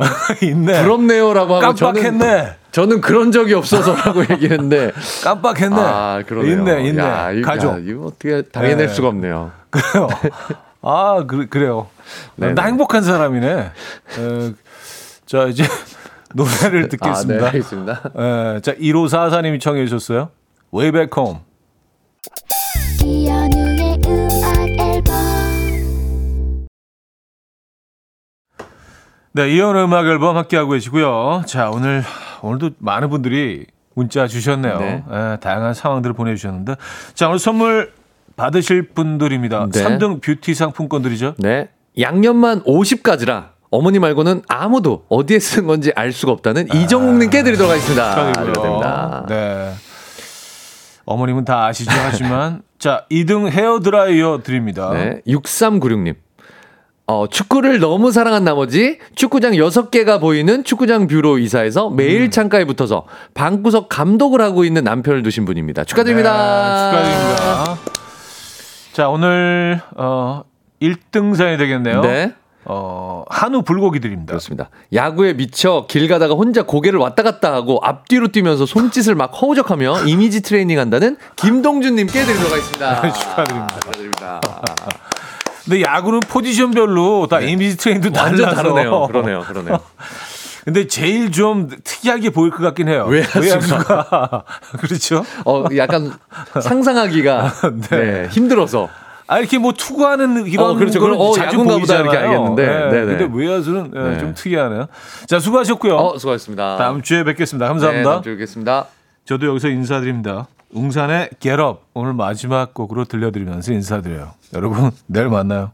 있네. 부럽네요라고 저는 깜빡했네. 저는 그런 적이 없어서라고 얘기했는데. 깜빡했네. 아 그러네요. 있네, 있네. 야, 이- 가족. 야, 이거 어떻게 당해낼 네. 수가 없네요. 그래요. 아, 그, 그래요. 네네. 나 행복한 사람이네. 에, 자, 이제 노래를 듣겠습니다. 아, 네, 알겠습니다. 에, 자, 1544님이 청해 주셨어요. Way Back Home. 이현우의 음악 앨범 네, 이현 음악 앨범 함께하고 계시고요. 자, 오늘, 오늘도 많은 분들이 문자 주셨네요. 네. 에, 다양한 상황들을 보내주셨는데. 자, 오늘 선물 받으실 분들입니다. 네. 3등 뷰티 상품권들이죠. 네. 양념만 50가지라 어머니 말고는 아무도 어디에 쓴 건지 알 수가 없다는 이정욱님께 드리도록 하겠습니다. 축하드립니다. 네. 어머님은 다 아시죠? 하지만 자 2등 헤어 드라이어 드립니다. 네. 6396님. 어, 축구를 너무 사랑한 나머지 축구장 6개가 보이는 축구장 view로 이사해서 매일 음. 창가에 붙어서 방구석 감독을 하고 있는 남편을 두신 분입니다. 축하드립니다. 네, 축하드립니다. 자 오늘 어 1등상이 되겠네요. 네. 어 한우 불고기 드립니다. 그렇습니다. 야구에 미쳐 길 가다가 혼자 고개를 왔다 갔다 하고 앞뒤로 뛰면서 손짓을 막 허우적하며 이미지 트레이닝 한다는 김동준님께 드리도록 하겠습니다. 축하드립니다. 축하드립니다. 근데 야구는 포지션별로 다 이미지 트레인도 네. 완전 달라서. 다르네요. 그러네요. 그러네요. 근데 제일 좀 특이하게 보일 것 같긴 해요. 외야수가. 외야수가. 그렇죠? 어, 약간 상상하기가 네, 힘들어서. 아 이렇게 뭐 투구하는 이런 어, 그렇죠. 거는 어, 자주 보이잖아요. 이렇게 알겠는데. 네. 네네. 근데 외야수는 예, 네. 좀 특이하네요. 자 수고하셨고요. 어, 수고하셨습니다. 다음 주에 뵙겠습니다. 네, 감사합니다. 다음 주에 뵙겠습니다. 저도 여기서 인사드립니다. 웅산의 Get Up 오늘 마지막 곡으로 들려드리면서 인사드려요. 여러분 내일 만나요.